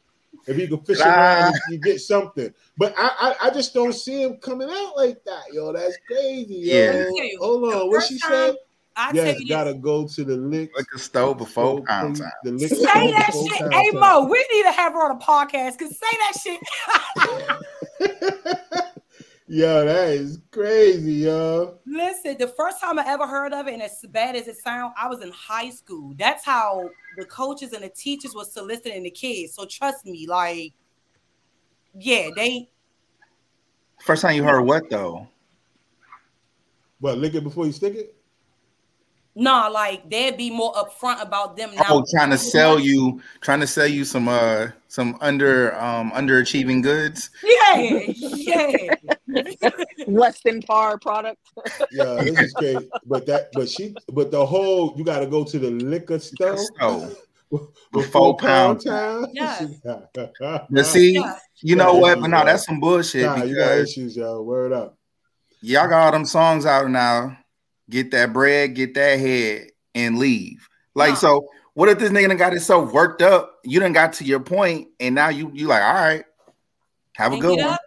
Speaker 2: if he can fish around and you get something. But I, I, I just don't see him coming out like that, yo. That's crazy, yo. Yeah. Hold on, what she said? I yes, gotta go to the lick.
Speaker 5: Liquor store before pound
Speaker 3: The liquor say that shit. Hey Mo, we need to have her on a podcast. Cause say
Speaker 2: that shit. <laughs> yo, that is crazy, yo.
Speaker 3: Listen, the first time I ever heard of it, and as bad as it sounds, I was in high school. That's how the coaches and the teachers were soliciting the kids. So trust me, like, yeah, they.
Speaker 5: First time you heard what though?
Speaker 2: What lick it before you stick it?
Speaker 3: Nah, like they'd be more upfront about them
Speaker 5: now. Oh, trying to sell you, trying to sell you some uh some under um underachieving goods.
Speaker 3: Yeah, yeah. <laughs>
Speaker 4: Less than par product. <laughs>
Speaker 2: yeah, this is great. But that but she but the whole you gotta go to the liquor store. Oh. <laughs>
Speaker 5: Before pound town. Yeah. but see, yeah. you know what? But no, that's some bullshit.
Speaker 2: Nah, you got issues, yo. Word up.
Speaker 5: Y'all got all them songs out now get that bread, get that head, and leave. Like, so what if this nigga got himself worked up? You done got to your point, and now you you like, all right, have and a good one. Up.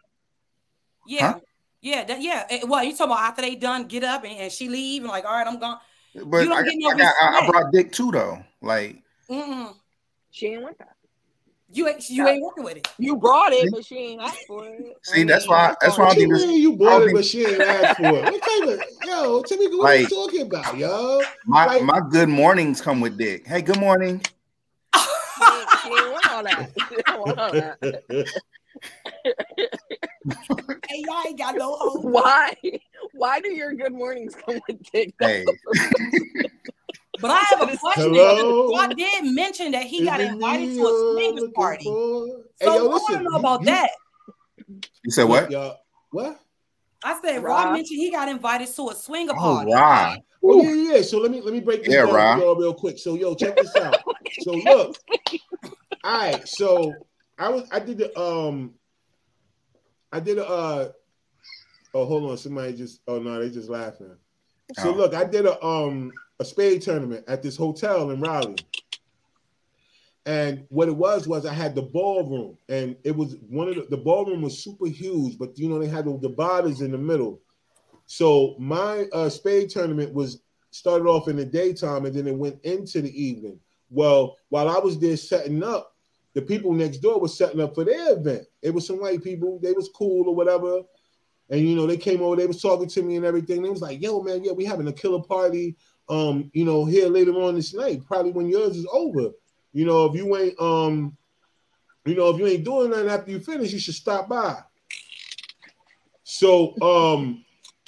Speaker 3: Yeah, huh? yeah, that, yeah. Eh, well, you talking about after they done get up and, and she leave and like, all right, I'm gone.
Speaker 5: But I, I, got, I, brought dick too though. Like,
Speaker 4: Mm-mm. she ain't want that.
Speaker 3: You ain't you ain't working with it.
Speaker 4: You brought it, but she ain't asked for it.
Speaker 5: See, that's why that's why I think
Speaker 2: you brought it, but she ain't asked for it. What type of yo, Timmy, what like, are you talking about, yo?
Speaker 5: My like, my good mornings come with dick. Hey, good morning.
Speaker 4: she, ain't want all that. want all that.
Speaker 3: hey, y'all ain't got no hope.
Speaker 4: Why? Why do your good mornings come with dick? Hey. <laughs>
Speaker 3: But I have a question. Hello? I did mention that he Is got invited to a swingers party. So hey, yo, I want to know about you, that.
Speaker 5: You said what?
Speaker 2: Y'all, what?
Speaker 3: I said Rob. Rob mentioned he got invited to a swinger oh, party.
Speaker 5: Rob.
Speaker 2: Oh, yeah, yeah. So let me let me break this yeah, down Rob. y'all real quick. So yo, check this out. <laughs> so look. All right, so I was I did the um I did a uh oh hold on, somebody just oh no, they just laughing. So oh. look, I did a um a spade tournament at this hotel in Raleigh. And what it was was I had the ballroom, and it was one of the, the ballroom was super huge, but you know they had the, the bars in the middle. So my uh, spade tournament was started off in the daytime, and then it went into the evening. Well, while I was there setting up, the people next door were setting up for their event. It was some white people; they was cool or whatever. And you know, they came over, they was talking to me and everything. They was like, "Yo, man, yeah, we having a killer party um, you know, here later on this night, probably when yours is over. You know, if you ain't um, you know, if you ain't doing nothing after you finish, you should stop by. So um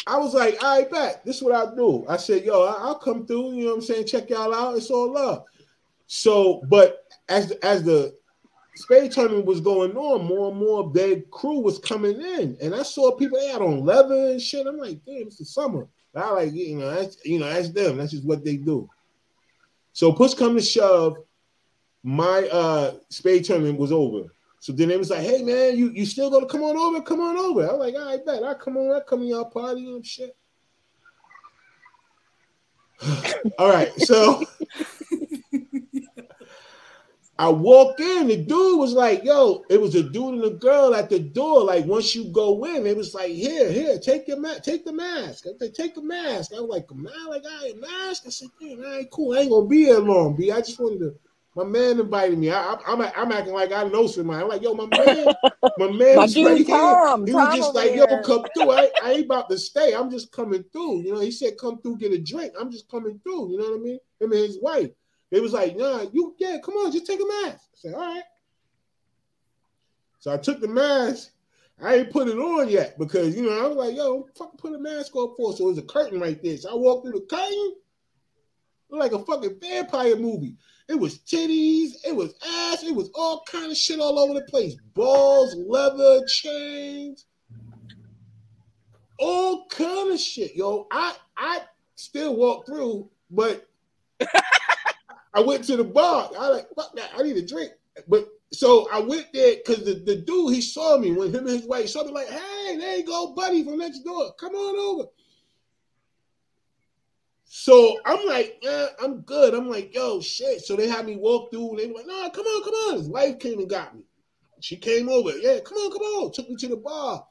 Speaker 2: I was like, all right, bet. This is what I'll do. I said, yo, I'll come through, you know what I'm saying? Check y'all out. It's all love. So, but as as the spade tournament was going on, more and more of their crew was coming in. And I saw people they had on leather and shit. I'm like, damn, it's the summer. I like you know that's you know that's them. That's just what they do. So push come to shove, my uh spade tournament was over. So then it was like, hey man, you you still gonna come on over? Come on over. I was like, I bet I come on, I come to y'all party and shit. <sighs> All right, so <laughs> I walk in, the dude was like, yo, it was a dude and a girl at the door. Like, once you go in, it was like, here, here, take your mask, take the mask. I said, take a mask. I was like, a mask, like, I a mask. I said, man, all right, cool. I ain't gonna be here long, B. I just wanted to. My man invited me. I, am I'm, I'm acting like I know somebody. I'm like, yo, my man, <laughs> my man my right Tom, He was just like, here. yo, come through. I, I ain't about to stay. I'm just coming through. You know, he said, come through, get a drink. I'm just coming through. You know what I mean? Him and his wife. They was like, nah, you yeah, come on, just take a mask. I said, all right. So I took the mask. I ain't put it on yet because you know I was like, yo, fucking put a mask on for. So it was a curtain right there. So I walked through the curtain, like a fucking vampire movie. It was titties, it was ass, it was all kind of shit all over the place. Balls, leather, chains, all kind of shit, yo. I I still walk through, but <laughs> I went to the bar. I like, fuck that. I need a drink. But so I went there because the, the dude he saw me when him and his wife saw me like, hey, there you go, buddy from next door. Come on over. So I'm like, I'm good. I'm like, yo, shit. So they had me walk through they like, nah, come on, come on. His wife came and got me. She came over. Yeah, come on, come on. Took me to the bar.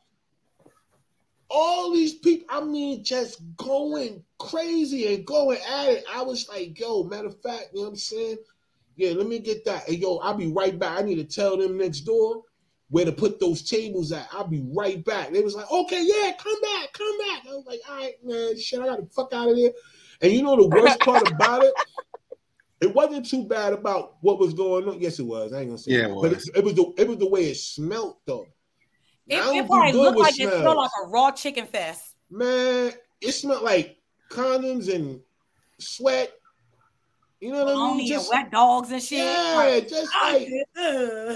Speaker 2: All these people, I mean, just going crazy and going at it. I was like, yo, matter of fact, you know what I'm saying? Yeah, let me get that. And yo, I'll be right back. I need to tell them next door where to put those tables at. I'll be right back. They was like, okay, yeah, come back, come back. I was like, all right, man, shit, I got to fuck out of there. And you know the worst part about it? It wasn't too bad about what was going on. Yes, it was. I ain't gonna say
Speaker 5: yeah,
Speaker 2: it but it, it, was the it was the way it smelled though.
Speaker 3: It, it probably looked like smells. it smelled like a raw chicken fest.
Speaker 2: Man, it smelled like condoms and sweat you know what I mean?
Speaker 3: Just wet dogs and shit.
Speaker 2: Yeah, just like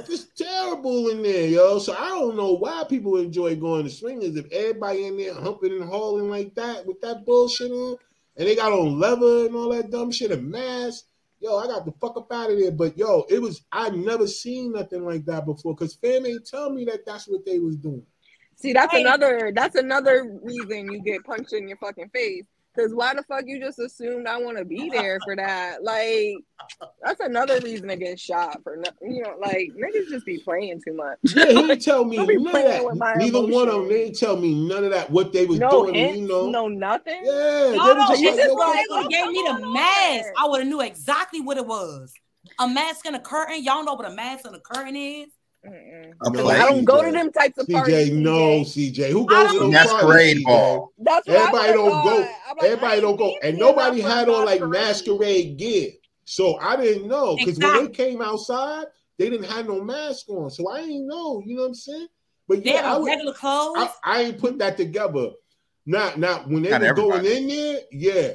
Speaker 2: just terrible in there, yo. So I don't know why people enjoy going to swingers if everybody in there humping and hauling like that with that bullshit on, and they got on leather and all that dumb shit and mask. Yo, I got the fuck up out of there. But yo, it was I never seen nothing like that before because fam ain't tell me that that's what they was doing.
Speaker 4: See, that's another that's another reason you get punched in your fucking face Cause why the fuck you just assumed I want to be there for that? Like, that's another reason to get shot for no, you know, like niggas just be playing too much.
Speaker 2: Yeah, he didn't <laughs> tell me none of that. Neither emotions. one of them they didn't tell me none of that. What they was no doing, hints, you know,
Speaker 4: no nothing.
Speaker 2: Yeah,
Speaker 3: no, no, just, just like, like gave me the mask. I would have knew exactly what it was. A mask and a curtain. Y'all know what a mask and a curtain is.
Speaker 4: No, I don't go to them types of
Speaker 2: CJ,
Speaker 4: parties.
Speaker 2: CJ, no, CJ. Who goes to
Speaker 5: those masquerade ball?
Speaker 4: That's
Speaker 2: everybody don't go. Like, everybody don't go, and nobody had on like masquerade gear, so I didn't know because exactly. when they came outside, they didn't have no mask on, so I didn't know. You know what I'm saying? But
Speaker 3: they
Speaker 2: yeah, I
Speaker 3: would, regular clothes.
Speaker 2: I, I, ain't put that together. Not, not when they not were everybody. going in there. Yeah,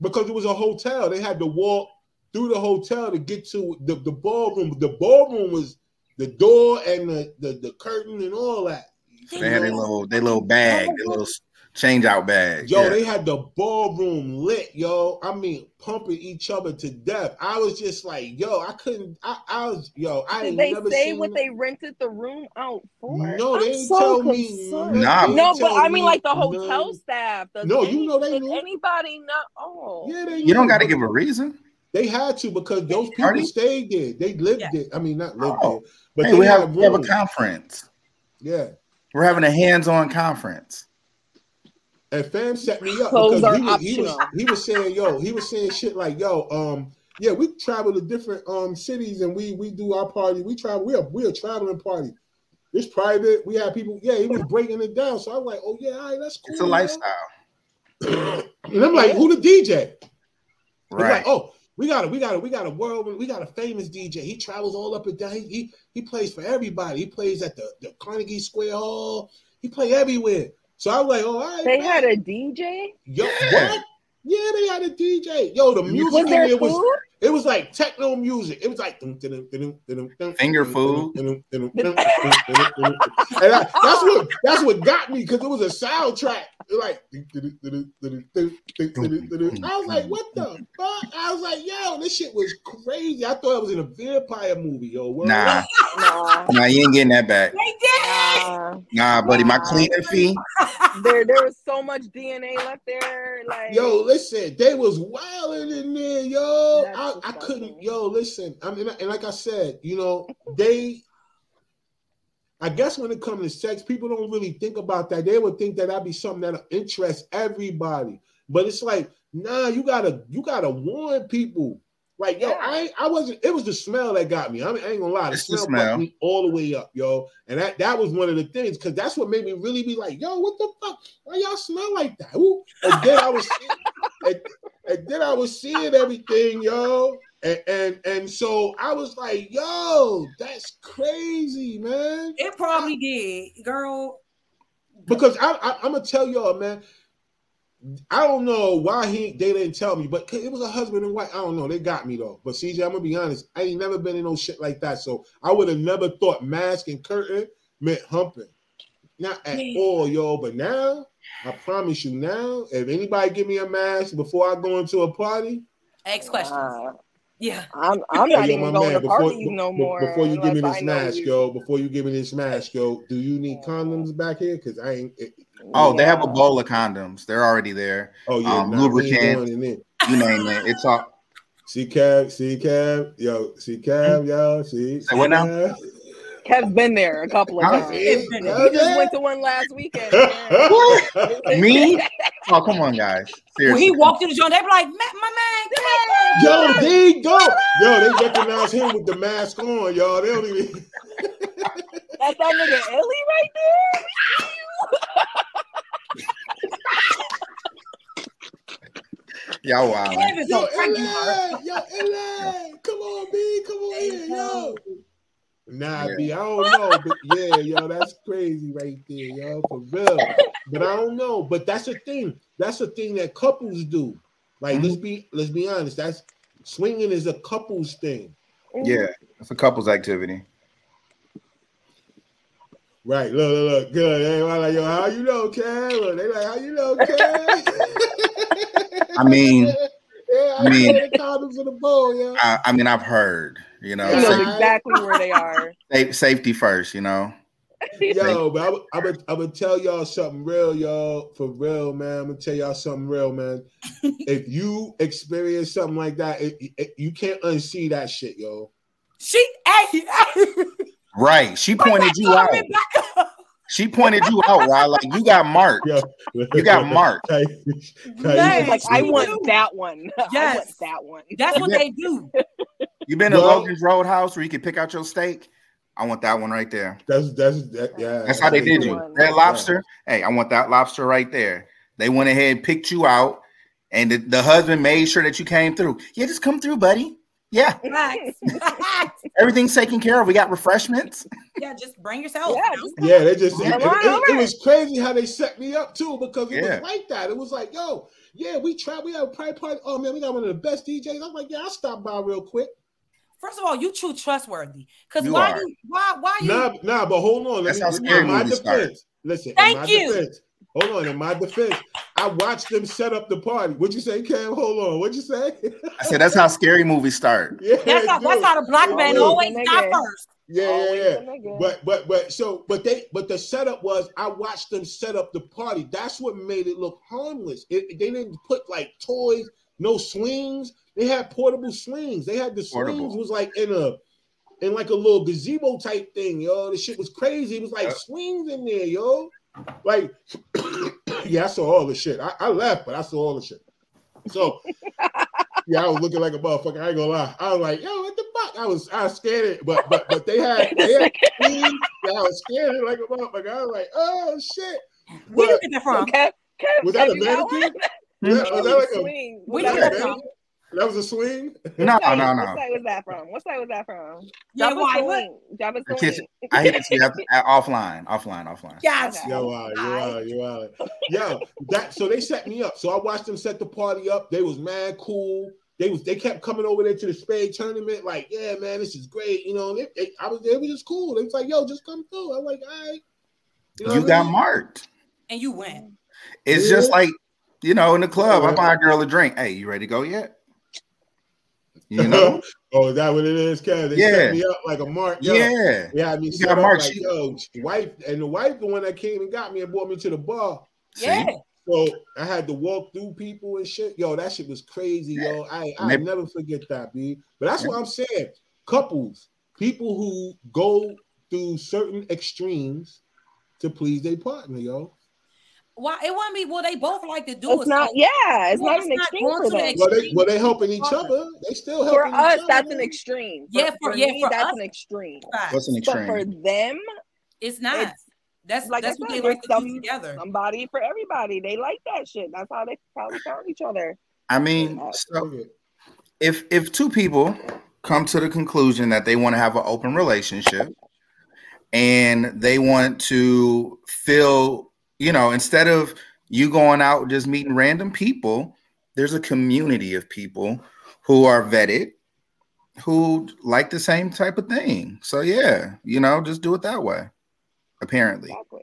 Speaker 2: because it was a hotel. They had to walk through the hotel to get to the, the ballroom. The ballroom was the door and the, the, the curtain and all that.
Speaker 5: they had a little they little bag, their little change out bag.
Speaker 2: Yo, yeah. they had the ballroom lit, yo. I mean, pumping each other to death. I was just like, yo, I couldn't. I, I was, yo, I
Speaker 4: Did they say what they rented the room out for?
Speaker 2: No, they I'm didn't so tell concerned. me.
Speaker 5: Nah,
Speaker 4: no, but I mean, like the hotel none. staff.
Speaker 2: no, any, you know they
Speaker 4: knew. Anybody not. Oh,
Speaker 2: yeah, they.
Speaker 5: You don't got to give a reason.
Speaker 2: They had to because those people Party? stayed there. They lived yeah. there. I mean, not lived oh. there, but
Speaker 5: hey, we have, we have a conference.
Speaker 2: Yeah,
Speaker 5: we're having a hands-on conference.
Speaker 2: And fam set me up Clothes because he was, he was, he was saying, yo, he was saying shit like, yo, um, yeah, we travel to different um cities and we we do our party. We travel, we are we are traveling party. It's private. We have people, yeah, he was breaking it down. So I'm like, oh yeah, all right, that's cool.
Speaker 5: It's a lifestyle. <coughs>
Speaker 2: and I'm like, who the DJ?
Speaker 5: Right.
Speaker 2: Like, oh, we got a we got a we got a world we got a famous DJ. He travels all up and down. He he, he plays for everybody. He plays at the, the Carnegie Square Hall. He play everywhere. So I was like, oh, all right.
Speaker 4: They man. had a DJ.
Speaker 2: Yo, yeah. what? Yeah, they had a DJ. Yo, the music was
Speaker 4: there
Speaker 2: was it was like techno music. It was like
Speaker 5: finger food.
Speaker 2: and I, that's what that's what got me because it was a soundtrack like I was like, what the fuck? I was like, yo, this shit was crazy. I thought I was in a vampire movie, yo.
Speaker 5: Nah, nah, nah, you ain't getting that back.
Speaker 3: They did.
Speaker 5: Nah, buddy, my cleaning fee.
Speaker 4: There, there was so much DNA left there. Like,
Speaker 2: yo, listen, they was wilding in there, yo. I, I couldn't, yo, listen. I mean, and like I said, you know, they I guess when it comes to sex, people don't really think about that. They would think that that'd be something that interests everybody. But it's like, nah, you gotta you gotta warn people. Like, yo, I I wasn't. It was the smell that got me. I, mean, I ain't gonna lie, the it's smell, the smell. me all the way up, yo. And that that was one of the things because that's what made me really be like, yo, what the fuck? Why y'all smell like that? Ooh. And then I was, and, and then I was seeing everything, yo. And, and, and so I was like, yo, that's crazy, man.
Speaker 3: It probably I, did, girl.
Speaker 2: Because I, I I'm gonna tell y'all, man. I don't know why he they didn't tell me, but it was a husband and wife. I don't know. They got me though. But CJ, I'm gonna be honest. I ain't never been in no shit like that. So I would have never thought mask and curtain meant humping. Not at yeah. all, yo. But now, I promise you now, if anybody give me a mask before I go into a party,
Speaker 3: Ask questions. Uh, Yeah,
Speaker 4: I'm. I'm not yo, even going man, to parties before, no more.
Speaker 2: Before you give me this mask, yo. Before you give me this mask, yo. Do you need condoms back here? Because I ain't. It,
Speaker 5: oh, yeah. they have a bowl of condoms. They're already there. Oh yeah, um, lubricant. You name it. It's all.
Speaker 2: See Cab, see Cab, yo, see Cab, yo, see.
Speaker 5: Say what now?
Speaker 4: Kev's been there a couple of times. He just went to one last weekend. <laughs>
Speaker 5: Me? Oh, come on, guys.
Speaker 3: Seriously. When he walked in the joint, they were like, my man,
Speaker 2: Yo, there you go. Yo, they recognize him with the mask on, y'all. They don't even. <laughs>
Speaker 4: That's that nigga Ellie right there. <laughs>
Speaker 5: Y'all wow.
Speaker 2: Yo, LA, yo, LA, come on, B, come on here, yo. Nah, yeah. B, I don't know, but <laughs> yeah, yo, that's crazy right there, yo, for real. But I don't know. But that's the thing. That's the thing that couples do. Like, mm-hmm. let's be let's be honest. That's swinging is a couples thing.
Speaker 5: Yeah, it's a couples activity.
Speaker 2: Right. Look, look, look. Good. They like, yo, how you know? Look, they like, how you know, Ken? <laughs>
Speaker 5: I mean, <laughs>
Speaker 2: yeah, I, I mean, the condoms in the bowl, yeah.
Speaker 5: I, I mean, I've heard. You know,
Speaker 4: you know exactly where they are. <laughs>
Speaker 5: Safety first, you know. <laughs>
Speaker 2: Yo, but I'm gonna I'm gonna tell y'all something real, y'all. For real, man. I'm gonna tell y'all something real, man. <laughs> if you experience something like that, it, it, you can't unsee that shit, yo.
Speaker 3: She, hey,
Speaker 5: right? She pointed you out. She pointed you out, Rod. Like you got marked. Yeah. You got marked.
Speaker 4: Yes. Like I want that one. Yes, want that one.
Speaker 3: That's what they do.
Speaker 5: You been to Logan's Roadhouse where you can pick out your steak? I want that one right there.
Speaker 2: That's that's that, yeah.
Speaker 5: That's how they did you. That lobster. Yeah. Hey, I want that lobster right there. They went ahead, and picked you out, and the, the husband made sure that you came through. Yeah, just come through, buddy. Yeah. <laughs> <laughs> Everything's taken care of. We got refreshments.
Speaker 3: Yeah, just bring yourself.
Speaker 4: Yeah,
Speaker 2: yeah they just it, it, it, it, was crazy how they set me up too because it yeah. was like that. It was like, yo, yeah, we tried, we have a private party. Oh man, we got one of the best DJs. I'm like, yeah, I'll stop by real quick.
Speaker 3: First of all, you too trustworthy. Because why are. you why why you
Speaker 2: nah, nah, but hold on. Let That's me, how my defense. Start. Listen,
Speaker 3: thank you.
Speaker 2: Defense, hold on, in my defense, I watched them set up the party. What'd you say, Cam? Hold on. What'd you say?
Speaker 5: I said that's how scary movies start. <laughs>
Speaker 3: Yeah, that's how, that's how the black man always got first.
Speaker 2: Yeah, yeah, yeah. But but but so but they but the setup was I watched them set up the party. That's what made it look harmless. It, they didn't put like toys, no swings. They had portable swings. They had the portable. swings was like in a in like a little gazebo type thing, yo. The shit was crazy. It was like yep. swings in there, yo. Like, <coughs> yeah, I saw all the shit. I, I left, but I saw all the shit. So <laughs> yeah, I was looking like a motherfucker. I ain't gonna lie. I was like, yo, what the fuck? I was I was scared, but but but they had they had yeah, I was scared like a motherfucker. I was like, oh shit.
Speaker 3: Where did you get that from?
Speaker 2: Okay. Was that a mannequin? Was that, mm-hmm. was that like a swing? Where did that? That was a swing.
Speaker 5: No, no, no, no.
Speaker 4: What side was that from? What side was that from? Yeah, why? Swing. Drop a
Speaker 5: swing. I hit it to you offline, offline, offline.
Speaker 3: Yes.
Speaker 2: Yo, wow, you wow, you wow. Yo, that so they set me up. So I watched them set the party up. They was mad cool. They was they kept coming over there to the spade tournament. Like, yeah, man, this is great. You know, they, they, I was they was just cool. They was like, yo, just come through. I'm like, all right.
Speaker 5: You, know you got mean? marked.
Speaker 3: And you went.
Speaker 5: It's yeah. just like, you know, in the club, yeah. I buy a girl a drink. Hey, you ready to go yet? You know? <laughs>
Speaker 2: oh, is that what it is, Kev? They yeah. set me up like a mark.
Speaker 5: Yo, yeah.
Speaker 2: Yeah, I mean, got mark. Like, yo, wife, and the wife, the one that came and got me and brought me to the bar.
Speaker 3: Yeah.
Speaker 2: So I had to walk through people and shit. Yo, that shit was crazy, yo. I I never forget that, B. But that's what I'm saying. Couples, people who go through certain extremes to please their partner, yo.
Speaker 3: Why it wouldn't be well they both like to do
Speaker 4: it's not yeah it's well, not an extreme for them.
Speaker 2: Well they, well they helping each other. They still helping
Speaker 4: for us
Speaker 2: other.
Speaker 4: that's an extreme.
Speaker 3: For, yeah for, for yeah me, for
Speaker 4: that's
Speaker 3: us,
Speaker 4: an extreme.
Speaker 5: what's an extreme
Speaker 4: but for them
Speaker 3: it's not. it's, that's like that's what they like to some, do together.
Speaker 4: somebody for everybody. They like that shit. That's how they probably found each other.
Speaker 5: I mean so if if two people come to the conclusion that they want to have an open relationship and they want to feel you know, instead of you going out just meeting random people, there's a community of people who are vetted who like the same type of thing. So yeah, you know, just do it that way. Apparently. Exactly.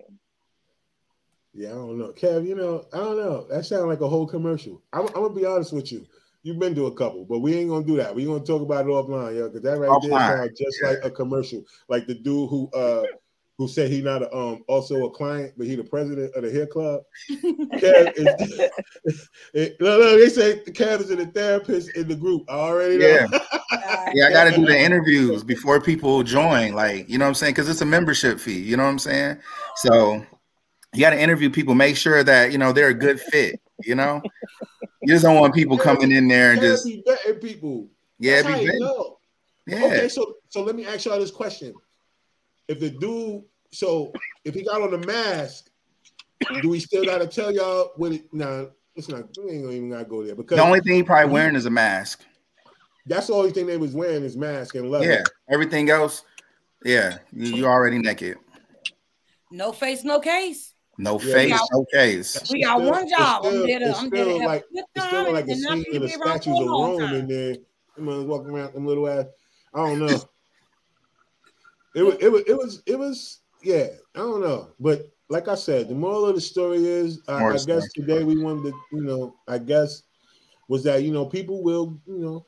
Speaker 2: Yeah, I don't know, Kev. You know, I don't know. That sounds like a whole commercial. I'm, I'm, gonna be honest with you. You've been to a couple, but we ain't gonna do that. We gonna talk about it offline, yo, because that right offline. there sounds just yeah. like a commercial, like the dude who uh who said he not a, um also a client, but he the president of the hair club. <laughs> Kev is, <laughs> it, no, no, they say Kev is the therapist in the group. I already know.
Speaker 5: Yeah, <laughs> yeah, I got to do the interviews before people join. Like, you know what I'm saying? Because it's a membership fee. You know what I'm saying? So you got to interview people, make sure that you know they're a good fit. You know, you just don't want people coming in there and just
Speaker 2: be people.
Speaker 5: Yeah, That's be
Speaker 2: Yeah. Okay, so so let me ask y'all this question: If the dude, so if he got on the mask, do we still got to tell y'all what it? Nah, it's not. We ain't even gotta go there because
Speaker 5: the only thing he probably wearing is a mask.
Speaker 2: That's the only thing they was wearing is mask and leather.
Speaker 5: Yeah, everything else, yeah, you, you already naked.
Speaker 3: No face, no case.
Speaker 5: No yeah, face, got, no case.
Speaker 3: We got still, one job. Still, I'm there to, I'm there to
Speaker 2: like, it's still like a scene of the statues of Rome in there. I'm walking around them little ass. I don't know. <laughs> it was, it was, it was, it was, yeah. I don't know, but like I said, the moral of the story is, uh, I guess today we wanted to, you know, I guess was that you know people will, you know,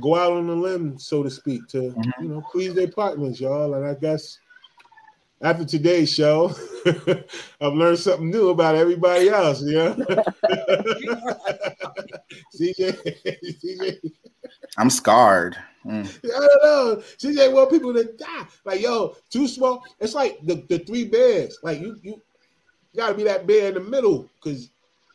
Speaker 2: go out on a limb, so to speak, to mm-hmm. you know please their partners, y'all. And I guess after today's show, <laughs> I've learned something new about everybody else. Yeah, CJ,
Speaker 5: CJ. I'm scarred.
Speaker 2: Mm. I don't know. She CJ want people to die. Like, yo, too small. It's like the, the three bears. Like you you gotta be that bear in the middle because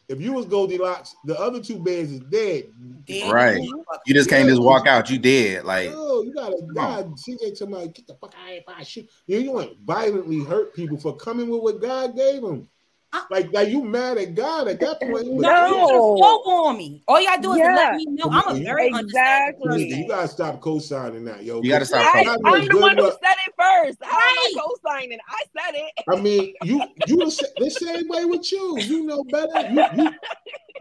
Speaker 2: if you was Goldilocks, the other two bears is dead.
Speaker 5: dead. Right. You just can't just walk out. You dead. Like
Speaker 2: oh, you gotta die. CJ somebody get the fuck out of here. Shoot. You, you want violently hurt people for coming with what God gave them. Like, like you mad at God at that point? <laughs>
Speaker 3: No, spoke on me. All y'all do is yeah. let me know. I'm a very exactly.
Speaker 2: You gotta stop co-signing that, yo.
Speaker 5: You gotta stop.
Speaker 4: I, I'm the one who said it first. I'm not co-signing. I said it.
Speaker 2: I mean, you you the, the same way with you. You know better. You, you,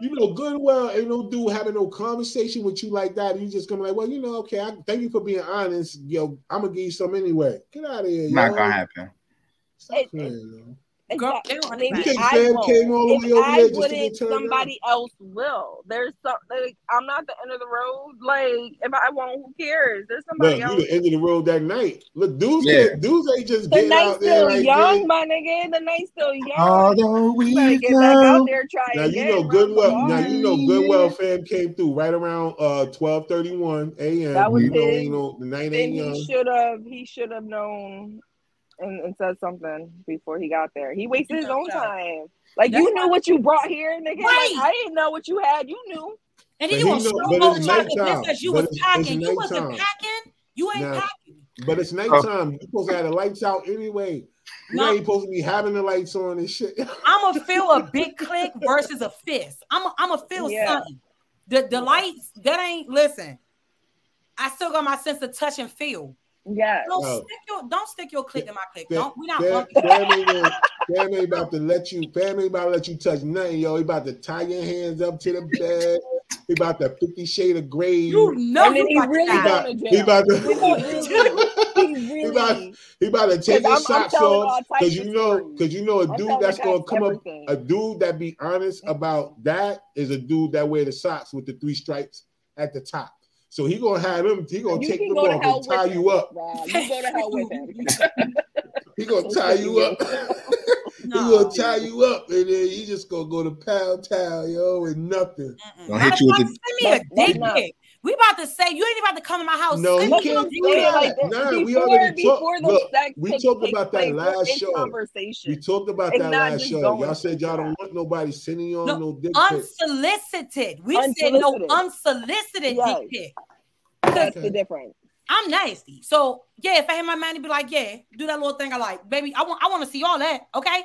Speaker 2: you know good well ain't no dude having no conversation with you like that. You just gonna be like, well, you know, okay. I thank you for being honest. Yo, I'm gonna give you some anyway. Get out of here.
Speaker 5: Not yo. gonna happen.
Speaker 2: Stop it, playing,
Speaker 4: Girl, maybe I won't. If I wouldn't, somebody else will. There's some. Like, I'm not the end of the road. Like if I won't, who cares? There's somebody
Speaker 2: Look,
Speaker 4: else.
Speaker 2: You the end of the road that night. Look, dudes, yeah. dudes ain't just the getting out
Speaker 4: there.
Speaker 2: Still
Speaker 4: young, my nigga. The night's still young. Although we get back out there, try
Speaker 2: now
Speaker 4: again,
Speaker 2: you know Goodwill. Now you know Goodwill fam came through right around uh 12:31 a.m.
Speaker 4: That was
Speaker 2: you
Speaker 4: his.
Speaker 2: Know, the night
Speaker 4: ain't young. He should have. He should have known and, and said something before he got there. He wasted his own time. Like That's you knew what you brought here, nigga. Right. Like, I didn't know what you had. You knew.
Speaker 3: And then you want to try to that you was packing. You wasn't packing. You ain't now, packing.
Speaker 2: But it's nighttime. You're supposed to have the lights out anyway. You no. ain't supposed to be having the lights on and shit. <laughs>
Speaker 3: I'm gonna feel a big click versus a fist. I'm a, I'm gonna feel yeah. something. The the lights that ain't listen. I still got my sense of touch and feel.
Speaker 4: Yeah.
Speaker 3: Don't stick your don't stick your click in my click. Don't we not Fam,
Speaker 2: Fam ain't about to let you Fam ain't about to let you touch nothing, yo. He about to tie your hands up to the bed. He about to 50 shade of gray.
Speaker 3: You know
Speaker 4: and <laughs> he really <laughs> he about,
Speaker 2: he about to he about, he about to take his socks off because you know because you know a dude that's gonna come everything. up a dude that be honest about that is a dude that wear the socks with the three stripes at the top. So he gonna have him. He gonna you take them off and tie you up.
Speaker 4: Rob. You go to hell with
Speaker 2: him. <laughs> he gonna tie you up. <laughs> he gonna tie you up, and then he just gonna go to Pound Town, yo, with nothing.
Speaker 5: Gonna hit you with the.
Speaker 3: Send me a dick pic. We about to say you ain't about to come to my house.
Speaker 2: No, you can't do that. Like nah, before, we already talked. Look, we talked about that last show. Conversation. We talked about that last show. Y'all said y'all don't want nobody sending you on no, no dick
Speaker 3: Unsolicited. We unsolicited. said no unsolicited yes. dick pic.
Speaker 4: That's the difference.
Speaker 3: I'm nasty. So yeah, if I hit my man, he'd be like, yeah, do that little thing I like. Baby, I want I want to see all that. Okay.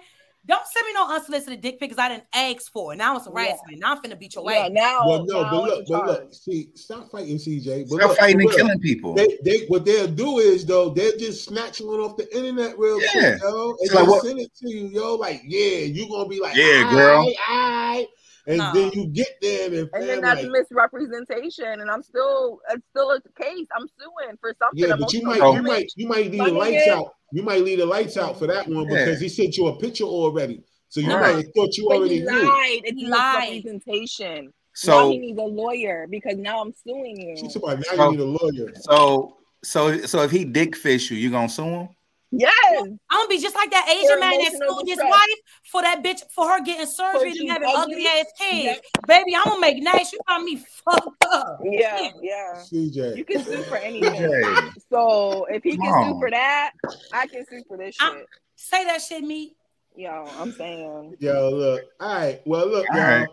Speaker 3: Don't send me no unsolicited dick pic because I didn't ask for it. Now it's harassment. Yeah. Now I'm finna beat your yeah, ass.
Speaker 4: Now,
Speaker 2: well, no,
Speaker 4: now
Speaker 2: but look, but look, see, stop fighting, CJ. But
Speaker 5: stop
Speaker 2: look,
Speaker 5: fighting and killing people.
Speaker 2: They, they, what they'll do is though, they'll just snatch one off the internet real yeah. quick, yo, and so like, send it to you, yo. Like, yeah, you gonna be like,
Speaker 5: yeah, girl,
Speaker 2: I, and no. then you get there and,
Speaker 4: and then that's like, misrepresentation and i'm still it's still a case i'm suing for something
Speaker 2: yeah but you might you might you might leave the lights out you might leave the lights out for that one yeah. because he sent you a picture already so you right. might have thought you
Speaker 4: but
Speaker 2: already
Speaker 4: he lied. Knew. It's he lied. representation So now he needs a lawyer because now I'm suing you. She's about now
Speaker 5: so, you need a lawyer. So so so if he dick fish you, you gonna sue him?
Speaker 4: Yes.
Speaker 3: I'm gonna be just like that Asian man that sued his wife for that bitch for her getting surgery and having ugly, ugly ass kids. Yeah. Baby, I'm gonna make nice. You got me fucked up.
Speaker 4: Yeah, yeah. CJ. You can sue for anything. CJ. So if he can sue for that, I can sue for this shit. I'm,
Speaker 3: say that shit, me.
Speaker 4: Yo, I'm saying.
Speaker 2: Yo, look. All right. Well, look, all y'all. Right.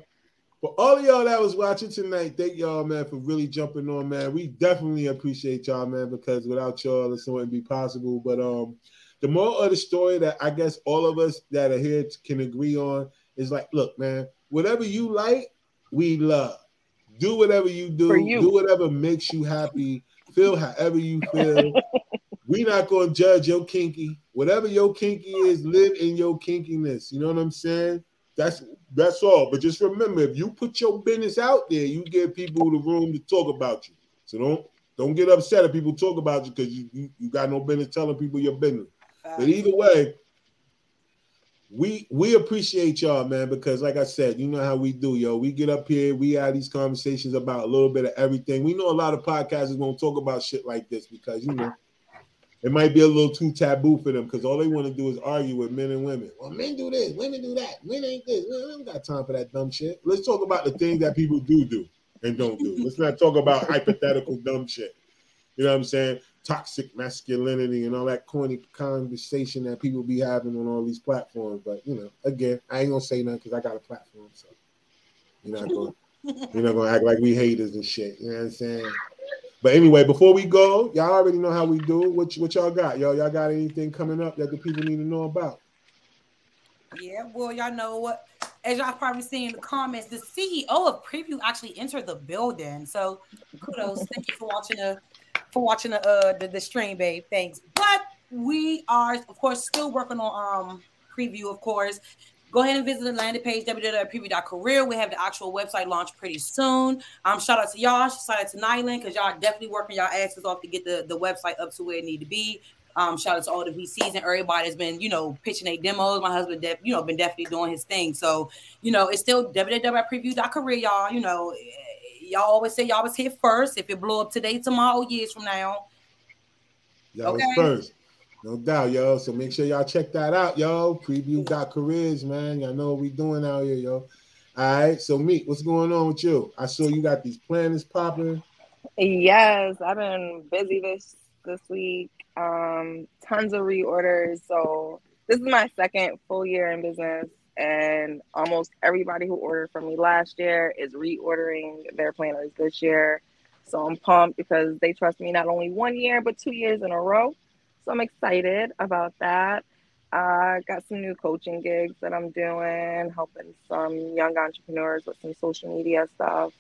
Speaker 2: For all of y'all that was watching tonight, thank y'all, man, for really jumping on, man. We definitely appreciate y'all, man, because without y'all, this wouldn't be possible. But um, the moral of the story that I guess all of us that are here can agree on is like, look, man, whatever you like, we love. Do whatever you do. You. Do whatever makes you happy. Feel however you feel. <laughs> we not gonna judge your kinky. Whatever your kinky is, live in your kinkiness. You know what I'm saying? That's that's all. But just remember, if you put your business out there, you give people the room to talk about you. So don't don't get upset if people talk about you because you, you, you got no business telling people your business. But either way, we we appreciate y'all, man, because like I said, you know how we do, yo. We get up here, we have these conversations about a little bit of everything. We know a lot of podcasters won't talk about shit like this because you know it might be a little too taboo for them because all they want to do is argue with men and women. Well, men do this, women do that, men ain't this. We don't got time for that dumb shit. Let's talk about the things that people do do and don't do. Let's not talk about <laughs> hypothetical dumb shit. You know what I'm saying? Toxic masculinity and all that corny conversation that people be having on all these platforms. But you know, again, I ain't gonna say nothing because I got a platform, so you're not gonna you're not gonna act like we haters and shit. You know what I'm saying? But anyway, before we go, y'all already know how we do. What, what y'all got? Y'all, y'all got anything coming up that the people need to know about?
Speaker 3: Yeah, well, y'all know what, as y'all probably seen in the comments, the CEO of Preview actually entered the building. So kudos. Thank you for watching the for watching the uh the, the stream, babe. Thanks. But we are, of course, still working on um preview, of course. Go ahead and visit the landing page, www.preview.career. We have the actual website launch pretty soon. Um, shout out to y'all, shout out to Nyland, because y'all definitely working y'all asses off to get the, the website up to where it need to be. Um, shout out to all the VCs and everybody that's been, you know, pitching their demos. My husband, def- you know, been definitely doing his thing. So, you know, it's still www.preview.career, y'all. You know, y'all always say y'all was here first. If it blew up today, tomorrow, years from now.
Speaker 2: Y'all okay. was first. No doubt, yo. So make sure y'all check that out, yo. Preview.careers, man. Y'all know what we doing out here, yo. All right. So Meek, what's going on with you? I saw you got these planners popping.
Speaker 4: Yes, I've been busy this this week. Um, tons of reorders. So this is my second full year in business, and almost everybody who ordered from me last year is reordering their planners this year. So I'm pumped because they trust me not only one year but two years in a row. So I'm excited about that. I uh, got some new coaching gigs that I'm doing, helping some young entrepreneurs with some social media stuff.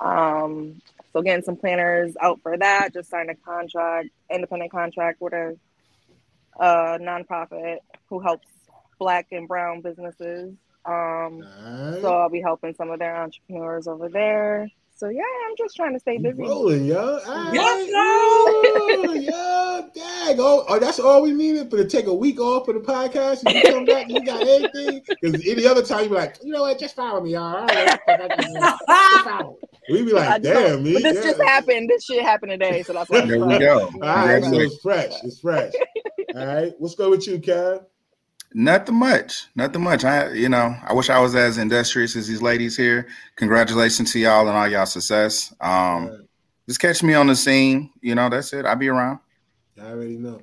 Speaker 4: Um, so getting some planners out for that. Just signed a contract, independent contract with a, a nonprofit who helps Black and Brown businesses. Um, nice. So I'll be helping some of their entrepreneurs over there. So yeah, I'm just trying to stay busy. Rolling, yo. Yes,
Speaker 2: yo, yo, dang. Oh, oh, that's all we needed for to take a week off for the podcast. You come back, you got anything. Because any other time you be like, you know what, just follow me, y'all. we be like, damn, me.
Speaker 4: This
Speaker 2: yeah.
Speaker 4: just happened. This shit happened today, so that's why.
Speaker 2: There we go. All right, so it's fresh. It's fresh. All right, what's good with you, Kev?
Speaker 5: Nothing much. Nothing much. I, you know, I wish I was as industrious as these ladies here. Congratulations to y'all and all y'all success. Um, right. just catch me on the scene. You know, that's it. I'll be around.
Speaker 2: I already know.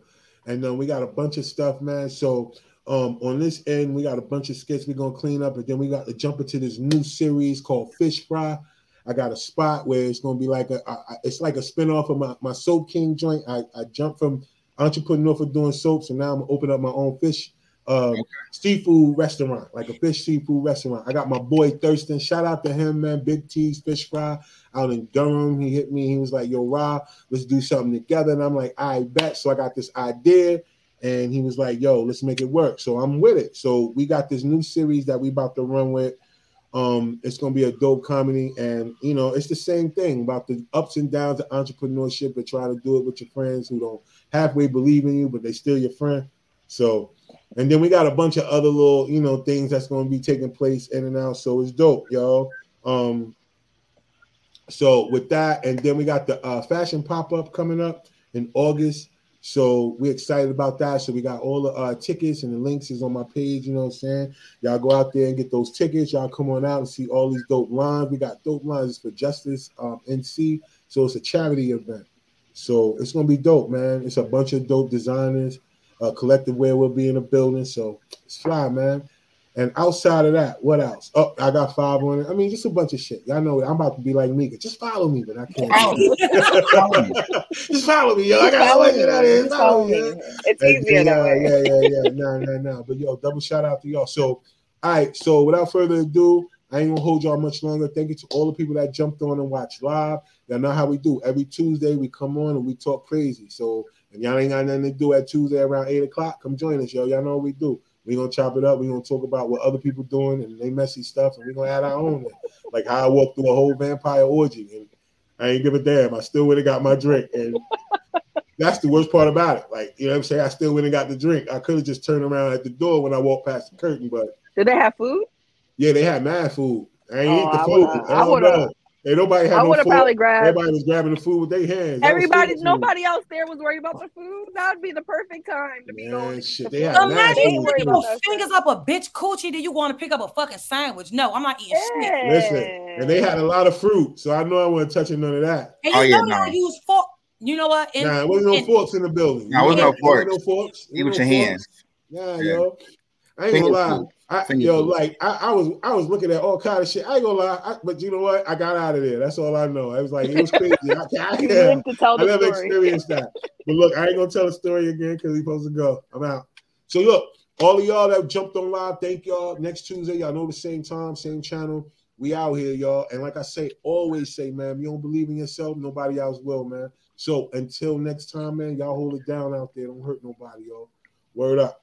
Speaker 2: And then uh, we got a bunch of stuff, man. So um, on this end, we got a bunch of skits we're gonna clean up, and then we got to jump into this new series called Fish Fry. I got a spot where it's gonna be like a, it's like a spinoff of my, my Soap King joint. I, I jumped from entrepreneur for doing soaps, and now I'm gonna open up my own fish um, okay. seafood restaurant, like a fish seafood restaurant. I got my boy Thurston. Shout out to him, man. Big T's Fish Fry out in Durham. He hit me. He was like, "Yo, Rob, let's do something together." And I'm like, "I bet." So I got this idea, and he was like, "Yo, let's make it work." So I'm with it. So we got this new series that we about to run with. Um, it's gonna be a dope comedy, and you know, it's the same thing about the ups and downs of entrepreneurship, but try to do it with your friends who don't halfway believe in you, but they still your friend. So and then we got a bunch of other little, you know, things that's going to be taking place in and out. So it's dope, y'all. Um, So with that, and then we got the uh, fashion pop up coming up in August. So we're excited about that. So we got all the uh, tickets and the links is on my page. You know what I'm saying? Y'all go out there and get those tickets. Y'all come on out and see all these dope lines. We got dope lines for Justice um, NC. So it's a charity event. So it's gonna be dope, man. It's a bunch of dope designers. Uh, collective wear will be in the building. So it's fly, man. And outside of that, what else? Oh, I got five on it. I mean, just a bunch of shit. Y'all know it. I'm about to be like Mika. Just follow me, but I can't. <laughs> just follow me, yo. I got to let out here. Follow me. It's easier that way. Yeah, yeah, yeah. No, no, no. But yo, double shout out to y'all. So, all right. So without further ado, I ain't gonna hold y'all much longer. Thank you to all the people that jumped on and watched live. Y'all know how we do. Every Tuesday we come on and we talk crazy. So if y'all ain't got nothing to do at Tuesday around eight o'clock, come join us, yo. Y'all know what we do. We're gonna chop it up. We're gonna talk about what other people doing and they messy stuff, and we're gonna add our own. Like how I walked through a whole vampire orgy, and I ain't give a damn. I still would have got my drink, and that's the worst part about it. Like you know, what I'm saying I still went and got the drink. I could have just turned around at the door when I walked past the curtain, but
Speaker 4: did they have food?
Speaker 2: Yeah, they had mad food. I ain't oh, eat the food. I, I would have. Ain't nobody had I no would have probably grabbed. Everybody was grabbing the food with their hands.
Speaker 4: Everybody, nobody else there was worried about the food. That would be the perfect time to be Man, going. Shit, they
Speaker 3: had Imagine you your fingers up a bitch coochie. Do you want to pick up a fucking sandwich? No, I'm not eating yeah.
Speaker 2: shit. Listen, and they had a lot of fruit, so I know I wasn't touching none of that.
Speaker 3: And oh, you oh, know yeah, no. use fork. You know what?
Speaker 2: In, nah, there wasn't no forks in the building.
Speaker 5: Nah, there was no forks. No forks.
Speaker 2: Eat
Speaker 5: with your hands.
Speaker 2: Nah, yeah. yo. I ain't gonna lie. I, yo, like I, I, was, I was looking at all kind of shit. I ain't gonna lie, I, but you know what? I got out of there. That's all I know. I was like, it was crazy. I, <laughs> I, yeah, I never story. experienced that. But look, I ain't gonna tell the story again because he's supposed to go. I'm out. So look, all of y'all that jumped on live, thank y'all. Next Tuesday, y'all know the same time, same channel. We out here, y'all. And like I say, always say, man, you don't believe in yourself, nobody else will, man. So until next time, man, y'all hold it down out there. Don't hurt nobody, y'all. Word up.